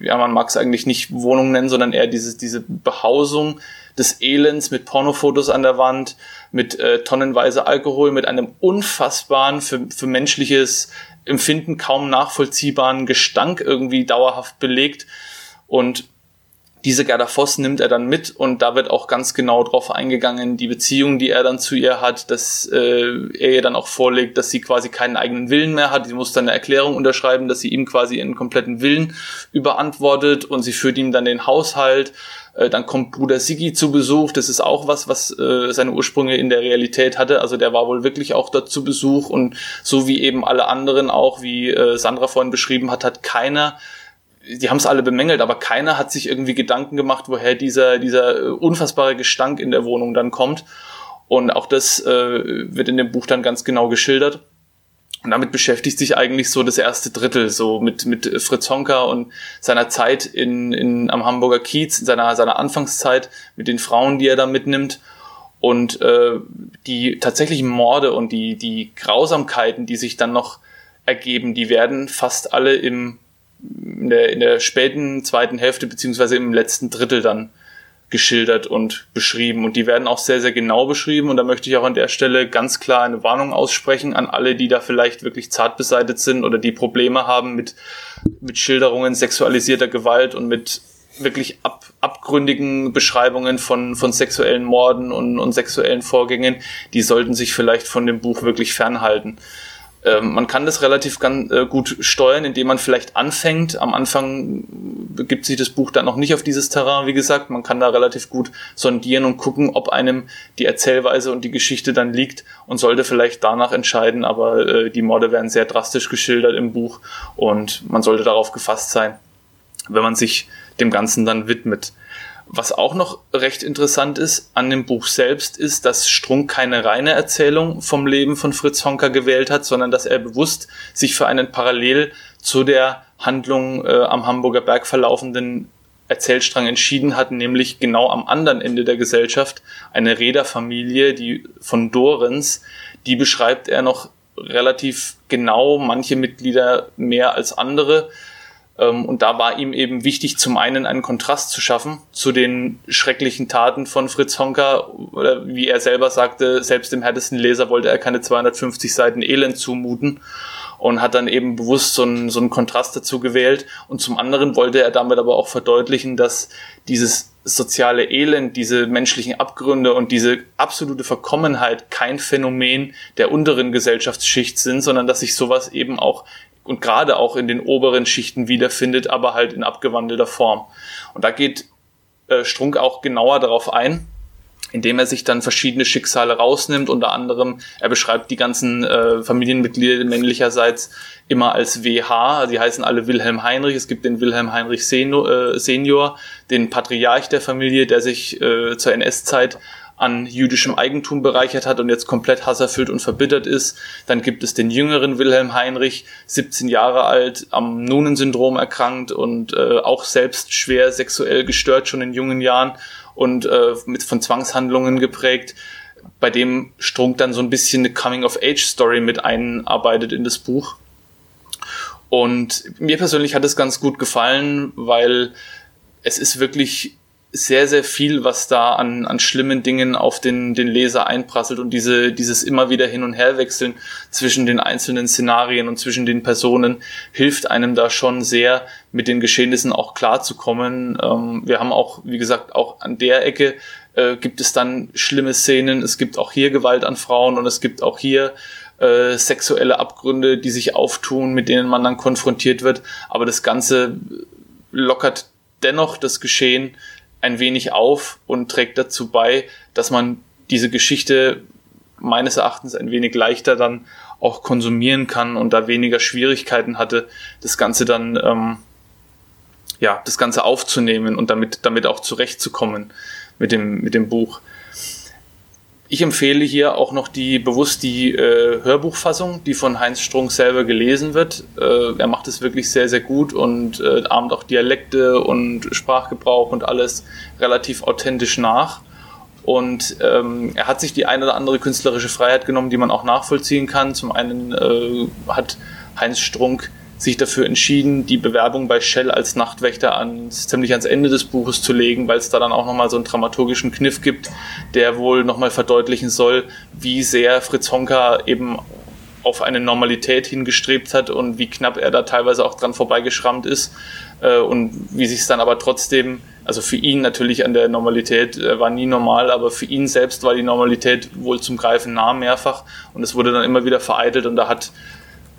ja, man mag es eigentlich nicht Wohnung nennen, sondern eher dieses, diese Behausung des Elends mit Pornofotos an der Wand, mit äh, tonnenweise Alkohol, mit einem unfassbaren, für, für menschliches Empfinden kaum nachvollziehbaren Gestank irgendwie dauerhaft belegt. Und diese Gerda Voss nimmt er dann mit und da wird auch ganz genau drauf eingegangen, die Beziehung, die er dann zu ihr hat, dass äh, er ihr dann auch vorlegt, dass sie quasi keinen eigenen Willen mehr hat. Sie muss dann eine Erklärung unterschreiben, dass sie ihm quasi ihren kompletten Willen überantwortet und sie führt ihm dann den Haushalt. Äh, dann kommt Bruder Sigi zu Besuch. Das ist auch was, was äh, seine Ursprünge in der Realität hatte. Also der war wohl wirklich auch dort zu Besuch und so wie eben alle anderen auch, wie äh, Sandra vorhin beschrieben hat, hat keiner die haben es alle bemängelt, aber keiner hat sich irgendwie Gedanken gemacht, woher dieser, dieser äh, unfassbare Gestank in der Wohnung dann kommt. Und auch das äh, wird in dem Buch dann ganz genau geschildert. Und damit beschäftigt sich eigentlich so das erste Drittel, so mit, mit Fritz Honka und seiner Zeit in, in, am Hamburger Kiez, seiner, seiner Anfangszeit, mit den Frauen, die er da mitnimmt. Und äh, die tatsächlichen Morde und die, die Grausamkeiten, die sich dann noch ergeben, die werden fast alle im in der, in der späten zweiten Hälfte beziehungsweise im letzten Drittel dann geschildert und beschrieben. Und die werden auch sehr, sehr genau beschrieben. Und da möchte ich auch an der Stelle ganz klar eine Warnung aussprechen an alle, die da vielleicht wirklich zart beseitet sind oder die Probleme haben mit, mit Schilderungen sexualisierter Gewalt und mit wirklich ab, abgründigen Beschreibungen von, von sexuellen Morden und, und sexuellen Vorgängen. Die sollten sich vielleicht von dem Buch wirklich fernhalten. Ähm, man kann das relativ ganz, äh, gut steuern, indem man vielleicht anfängt. Am Anfang begibt sich das Buch dann noch nicht auf dieses Terrain, wie gesagt. Man kann da relativ gut sondieren und gucken, ob einem die Erzählweise und die Geschichte dann liegt und sollte vielleicht danach entscheiden. Aber äh, die Morde werden sehr drastisch geschildert im Buch und man sollte darauf gefasst sein, wenn man sich dem Ganzen dann widmet. Was auch noch recht interessant ist an dem Buch selbst, ist, dass Strunk keine reine Erzählung vom Leben von Fritz Honka gewählt hat, sondern dass er bewusst sich für einen parallel zu der Handlung äh, am Hamburger Berg verlaufenden Erzählstrang entschieden hat, nämlich genau am anderen Ende der Gesellschaft eine Reederfamilie, die von Dorens, die beschreibt er noch relativ genau, manche Mitglieder mehr als andere und da war ihm eben wichtig, zum einen einen Kontrast zu schaffen zu den schrecklichen Taten von Fritz Honka, oder wie er selber sagte, selbst dem härtesten Leser wollte er keine 250 Seiten Elend zumuten und hat dann eben bewusst so einen, so einen Kontrast dazu gewählt. Und zum anderen wollte er damit aber auch verdeutlichen, dass dieses soziale Elend, diese menschlichen Abgründe und diese absolute Verkommenheit kein Phänomen der unteren Gesellschaftsschicht sind, sondern dass sich sowas eben auch und gerade auch in den oberen Schichten wiederfindet, aber halt in abgewandelter Form. Und da geht äh, Strunk auch genauer darauf ein, indem er sich dann verschiedene Schicksale rausnimmt. Unter anderem, er beschreibt die ganzen äh, Familienmitglieder männlicherseits immer als WH. Die heißen alle Wilhelm Heinrich. Es gibt den Wilhelm Heinrich äh, Senior, den Patriarch der Familie, der sich äh, zur NS-Zeit an jüdischem Eigentum bereichert hat und jetzt komplett hasserfüllt und verbittert ist. Dann gibt es den jüngeren Wilhelm Heinrich, 17 Jahre alt, am Noonan-Syndrom erkrankt und äh, auch selbst schwer sexuell gestört schon in jungen Jahren und äh, mit von Zwangshandlungen geprägt bei dem Strunk dann so ein bisschen eine Coming-of-Age-Story mit einarbeitet in das Buch. Und mir persönlich hat es ganz gut gefallen, weil es ist wirklich sehr, sehr viel, was da an, an schlimmen Dingen auf den, den Leser einprasselt und diese, dieses immer wieder hin und her wechseln zwischen den einzelnen Szenarien und zwischen den Personen hilft einem da schon sehr, mit den Geschehnissen auch klarzukommen. Ähm, wir haben auch, wie gesagt, auch an der Ecke äh, gibt es dann schlimme Szenen. Es gibt auch hier Gewalt an Frauen und es gibt auch hier äh, sexuelle Abgründe, die sich auftun, mit denen man dann konfrontiert wird. Aber das Ganze lockert dennoch das Geschehen ein wenig auf und trägt dazu bei, dass man diese Geschichte meines Erachtens ein wenig leichter dann auch konsumieren kann und da weniger Schwierigkeiten hatte, das Ganze dann ähm, ja das Ganze aufzunehmen und damit damit auch zurechtzukommen mit dem mit dem Buch. Ich empfehle hier auch noch die bewusst die äh, Hörbuchfassung, die von Heinz Strunk selber gelesen wird. Äh, er macht es wirklich sehr, sehr gut und äh, ahmt auch Dialekte und Sprachgebrauch und alles relativ authentisch nach. Und ähm, er hat sich die eine oder andere künstlerische Freiheit genommen, die man auch nachvollziehen kann. Zum einen äh, hat Heinz Strunk sich dafür entschieden, die Bewerbung bei Shell als Nachtwächter ans, ziemlich ans Ende des Buches zu legen, weil es da dann auch nochmal so einen dramaturgischen Kniff gibt, der wohl nochmal verdeutlichen soll, wie sehr Fritz Honka eben auf eine Normalität hingestrebt hat und wie knapp er da teilweise auch dran vorbeigeschrammt ist äh, und wie sich es dann aber trotzdem, also für ihn natürlich an der Normalität äh, war nie normal, aber für ihn selbst war die Normalität wohl zum Greifen nah mehrfach und es wurde dann immer wieder vereitelt und da hat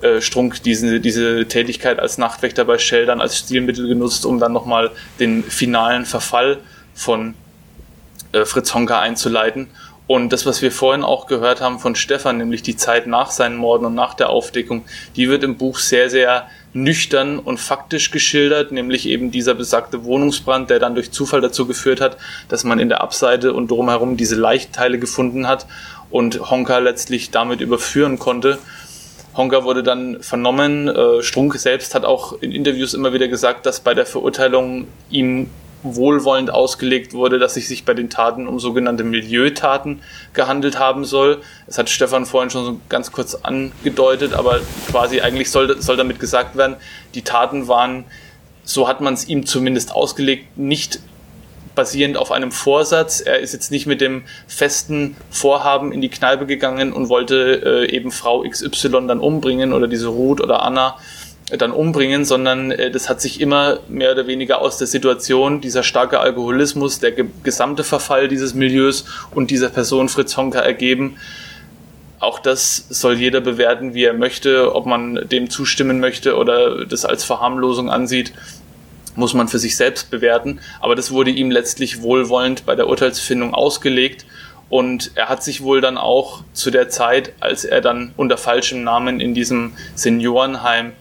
äh, Strunk diese, diese Tätigkeit als Nachtwächter bei Shell dann als Stilmittel genutzt, um dann nochmal den finalen Verfall von äh, Fritz Honka einzuleiten. Und das, was wir vorhin auch gehört haben von Stefan, nämlich die Zeit nach seinen Morden und nach der Aufdeckung, die wird im Buch sehr, sehr nüchtern und faktisch geschildert, nämlich eben dieser besagte Wohnungsbrand, der dann durch Zufall dazu geführt hat, dass man in der Abseite und drumherum diese Leichteile gefunden hat und Honka letztlich damit überführen konnte. Honka wurde dann vernommen. Äh, Strunk selbst hat auch in Interviews immer wieder gesagt, dass bei der Verurteilung ihm wohlwollend ausgelegt wurde, dass es sich bei den Taten um sogenannte Milieutaten gehandelt haben soll. Das hat Stefan vorhin schon so ganz kurz angedeutet, aber quasi eigentlich soll, soll damit gesagt werden, die Taten waren, so hat man es ihm zumindest ausgelegt, nicht basierend auf einem Vorsatz. Er ist jetzt nicht mit dem festen Vorhaben in die Kneipe gegangen und wollte äh, eben Frau XY dann umbringen oder diese Ruth oder Anna dann umbringen, sondern äh, das hat sich immer mehr oder weniger aus der Situation, dieser starke Alkoholismus, der ge gesamte Verfall dieses Milieus und dieser Person Fritz Honka ergeben. Auch das soll jeder bewerten, wie er möchte, ob man dem zustimmen möchte oder das als Verharmlosung ansieht muss man für sich selbst bewerten. Aber das wurde ihm letztlich wohlwollend bei der Urteilsfindung ausgelegt. Und er hat sich wohl dann auch zu der Zeit, als er dann unter falschem Namen in diesem Seniorenheim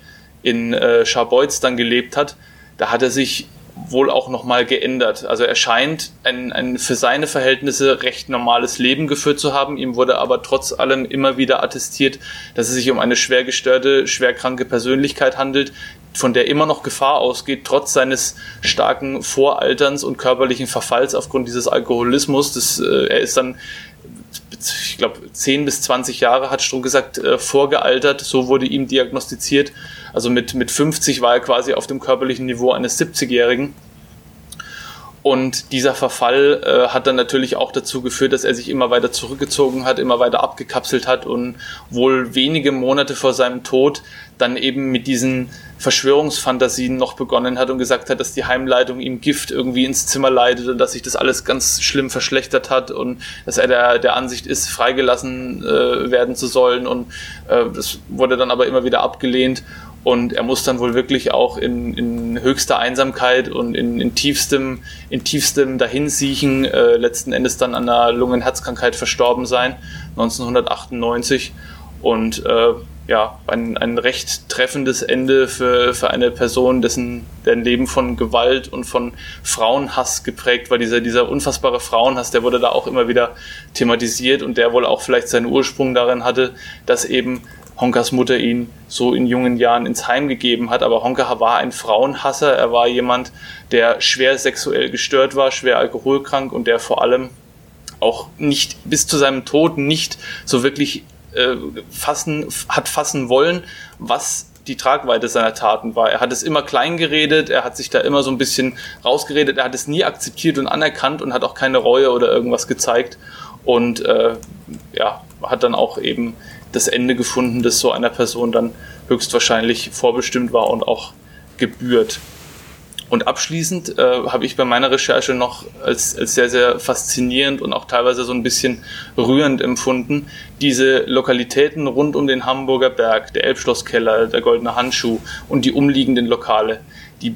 in äh, Scharbeutz dann gelebt hat, da hat er sich wohl auch nochmal geändert. Also er scheint ein, ein für seine Verhältnisse recht normales Leben geführt zu haben. Ihm wurde aber trotz allem immer wieder attestiert, dass es sich um eine schwer gestörte, schwerkranke Persönlichkeit handelt, von der immer noch Gefahr ausgeht, trotz seines starken Voralterns und körperlichen Verfalls aufgrund dieses Alkoholismus. Das, äh, er ist dann ich glaube, 10 bis 20 Jahre, hat Strunk gesagt, äh, vorgealtert. So wurde ihm diagnostiziert. Also mit, mit 50 war er quasi auf dem körperlichen Niveau eines 70-Jährigen. Und dieser Verfall äh, hat dann natürlich auch dazu geführt, dass er sich immer weiter zurückgezogen hat, immer weiter abgekapselt hat und wohl wenige Monate vor seinem Tod dann eben mit diesen Verschwörungsfantasien noch begonnen hat und gesagt hat, dass die Heimleitung ihm Gift irgendwie ins Zimmer leitet und dass sich das alles ganz schlimm verschlechtert hat und dass er der, der Ansicht ist, freigelassen äh, werden zu sollen. Und äh, das wurde dann aber immer wieder abgelehnt. Und er muss dann wohl wirklich auch in, in höchster Einsamkeit und in, in tiefstem, in tiefstem Dahinsiechen äh, letzten Endes dann an einer Lungenherzkrankheit verstorben sein, 1998. Und äh, ja, ein, ein recht treffendes Ende für, für eine Person, dessen deren Leben von Gewalt und von Frauenhass geprägt war. Dieser, dieser unfassbare Frauenhass, der wurde da auch immer wieder thematisiert und der wohl auch vielleicht seinen Ursprung darin hatte, dass eben Honkas Mutter ihn so in jungen Jahren ins Heim gegeben hat. Aber Honka war ein Frauenhasser. Er war jemand, der schwer sexuell gestört war, schwer alkoholkrank und der vor allem auch nicht bis zu seinem Tod nicht so wirklich äh, fassen, hat fassen wollen, was die Tragweite seiner Taten war. Er hat es immer klein geredet, er hat sich da immer so ein bisschen rausgeredet, er hat es nie akzeptiert und anerkannt und hat auch keine Reue oder irgendwas gezeigt. Und äh, ja, hat dann auch eben das Ende gefunden, das so einer Person dann höchstwahrscheinlich vorbestimmt war und auch gebührt. Und abschließend äh, habe ich bei meiner Recherche noch als, als sehr, sehr faszinierend und auch teilweise so ein bisschen rührend empfunden, diese Lokalitäten rund um den Hamburger Berg, der Elbschlosskeller, der Goldene Handschuh und die umliegenden Lokale. Die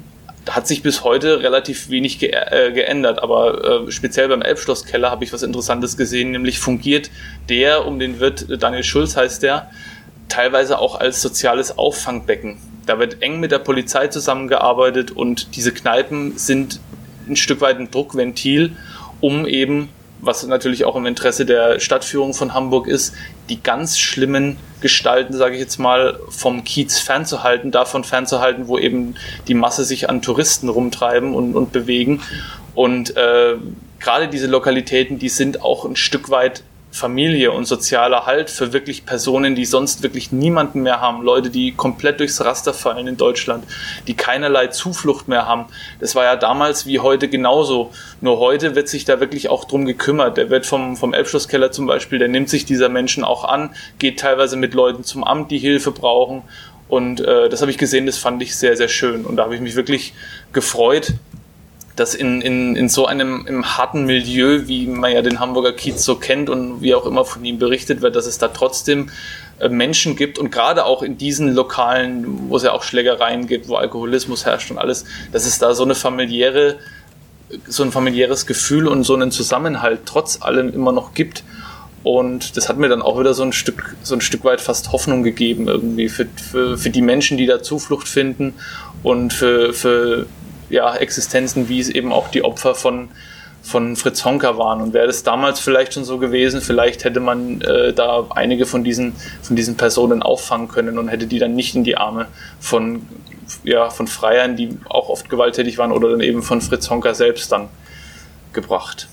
hat sich bis heute relativ wenig ge äh, geändert, aber äh, speziell beim Elbschlosskeller habe ich was Interessantes gesehen, nämlich fungiert der um den Wirt, Daniel Schulz heißt der, teilweise auch als soziales Auffangbecken. Da wird eng mit der Polizei zusammengearbeitet und diese Kneipen sind ein Stück weit ein Druckventil, um eben was natürlich auch im Interesse der Stadtführung von Hamburg ist, die ganz schlimmen Gestalten, sage ich jetzt mal, vom Kiez fernzuhalten, davon fernzuhalten, wo eben die Masse sich an Touristen rumtreiben und, und bewegen. Und äh, gerade diese Lokalitäten, die sind auch ein Stück weit Familie und sozialer Halt für wirklich Personen, die sonst wirklich niemanden mehr haben. Leute, die komplett durchs Raster fallen in Deutschland, die keinerlei Zuflucht mehr haben. Das war ja damals wie heute genauso. Nur heute wird sich da wirklich auch drum gekümmert. Der wird vom, vom Elbschlusskeller zum Beispiel, der nimmt sich dieser Menschen auch an, geht teilweise mit Leuten zum Amt, die Hilfe brauchen. Und äh, das habe ich gesehen, das fand ich sehr, sehr schön. Und da habe ich mich wirklich gefreut, dass in, in, in so einem im harten Milieu, wie man ja den Hamburger Kiez so kennt und wie auch immer von ihm berichtet wird, dass es da trotzdem äh, Menschen gibt und gerade auch in diesen Lokalen, wo es ja auch Schlägereien gibt, wo Alkoholismus herrscht und alles, dass es da so eine familiäre, so ein familiäres Gefühl und so einen Zusammenhalt trotz allem immer noch gibt. Und das hat mir dann auch wieder so ein Stück, so ein Stück weit fast Hoffnung gegeben irgendwie für, für, für die Menschen, die da Zuflucht finden und für, für ja, Existenzen, wie es eben auch die Opfer von, von Fritz Honka waren. Und wäre das damals vielleicht schon so gewesen, vielleicht hätte man äh, da einige von diesen, von diesen Personen auffangen können und hätte die dann nicht in die Arme von, ja, von Freiern, die auch oft gewalttätig waren, oder dann eben von Fritz Honka selbst dann gebracht.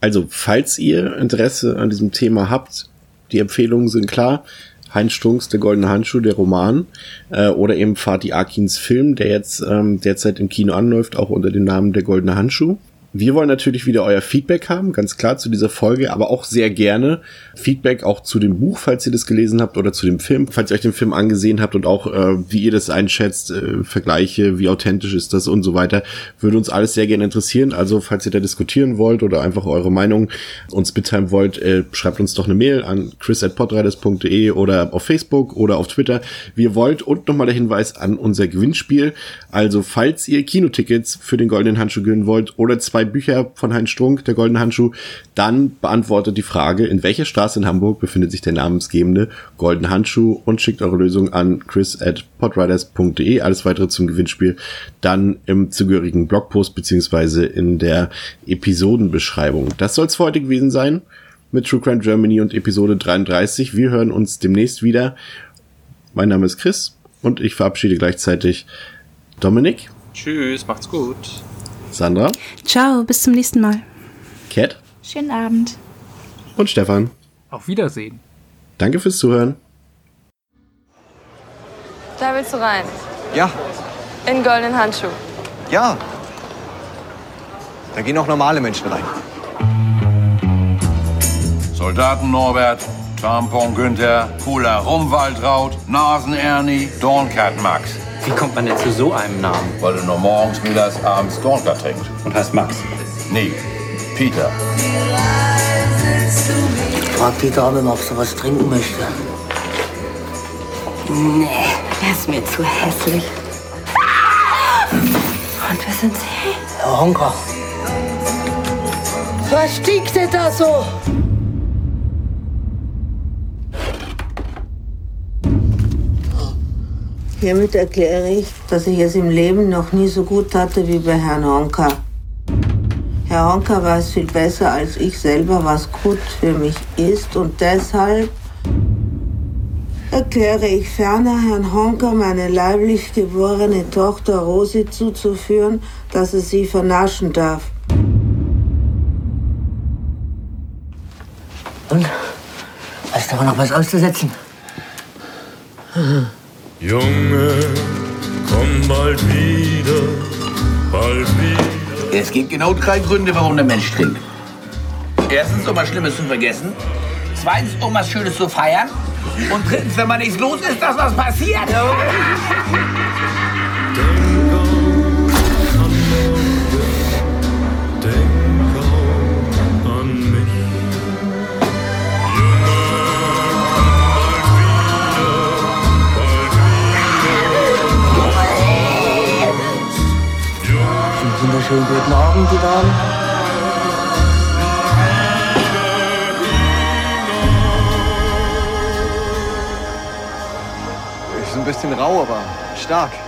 Also, falls ihr Interesse an diesem Thema habt, die Empfehlungen sind klar. Heinz Strunks, der Goldene Handschuh, der Roman, äh, oder eben Fatih Akins Film, der jetzt ähm, derzeit im Kino anläuft, auch unter dem Namen Der Goldene Handschuh. Wir wollen natürlich wieder euer Feedback haben, ganz klar zu dieser Folge, aber auch sehr gerne Feedback auch zu dem Buch, falls ihr das gelesen habt, oder zu dem Film, falls ihr euch den Film angesehen habt und auch äh, wie ihr das einschätzt, äh, Vergleiche, wie authentisch ist das und so weiter, würde uns alles sehr gerne interessieren. Also falls ihr da diskutieren wollt oder einfach eure Meinung uns mitteilen wollt, äh, schreibt uns doch eine Mail an chris@podriders.de oder auf Facebook oder auf Twitter, wie ihr wollt. Und nochmal der Hinweis an unser Gewinnspiel. Also falls ihr Kinotickets für den Goldenen Handschuh gewinnen wollt oder zwei Bücher von Heinz Strunk, der Goldene Handschuh, dann beantwortet die Frage, in welcher Straße in Hamburg befindet sich der namensgebende Goldene Handschuh und schickt eure Lösung an chris at podriders.de. Alles weitere zum Gewinnspiel dann im zugehörigen Blogpost beziehungsweise in der Episodenbeschreibung. Das soll es für heute gewesen sein mit True Crime Germany und Episode 33. Wir hören uns demnächst wieder. Mein Name ist Chris und ich verabschiede gleichzeitig Dominik. Tschüss, macht's gut. Sandra. Ciao, bis zum nächsten Mal. Cat. Schönen Abend. Und Stefan. Auf Wiedersehen. Danke fürs Zuhören. Da willst du rein. Ja, In goldenen Handschuh. ja. Da gehen auch normale Menschen rein. Soldaten Norbert, Tampon Günther, Cooler Rumwaldraut, Nasen Ernie, Dornkat Max. Wie kommt man denn zu so einem Namen? Weil du nur morgens, mittags, abends Dornkat trinkst. Und heißt Max. Nee, Peter. Frag Peter, ob er noch so was trinken möchte. Nee, er ist mir zu hässlich. Und wer sind Sie? Herr Honker. Was stinkt denn da so? Hiermit erkläre ich, dass ich es im Leben noch nie so gut hatte wie bei Herrn Honka. Herr Honka weiß viel besser als ich selber, was gut für mich ist und deshalb erkläre ich ferner Herrn Honka meine leiblich geborene Tochter Rosi zuzuführen, dass er sie vernaschen darf. Und? Hast du aber noch was auszusetzen? Junge, komm bald wieder, bald wieder. Es gibt genau drei Gründe, warum der Mensch trinkt. Erstens, um was Schlimmes zu vergessen. Zweitens, um was Schönes zu feiern. Und drittens, wenn man nichts los ist, dass was passiert. Einen wunderschönen guten Abend, die Damen. Ist ein bisschen rau, aber stark.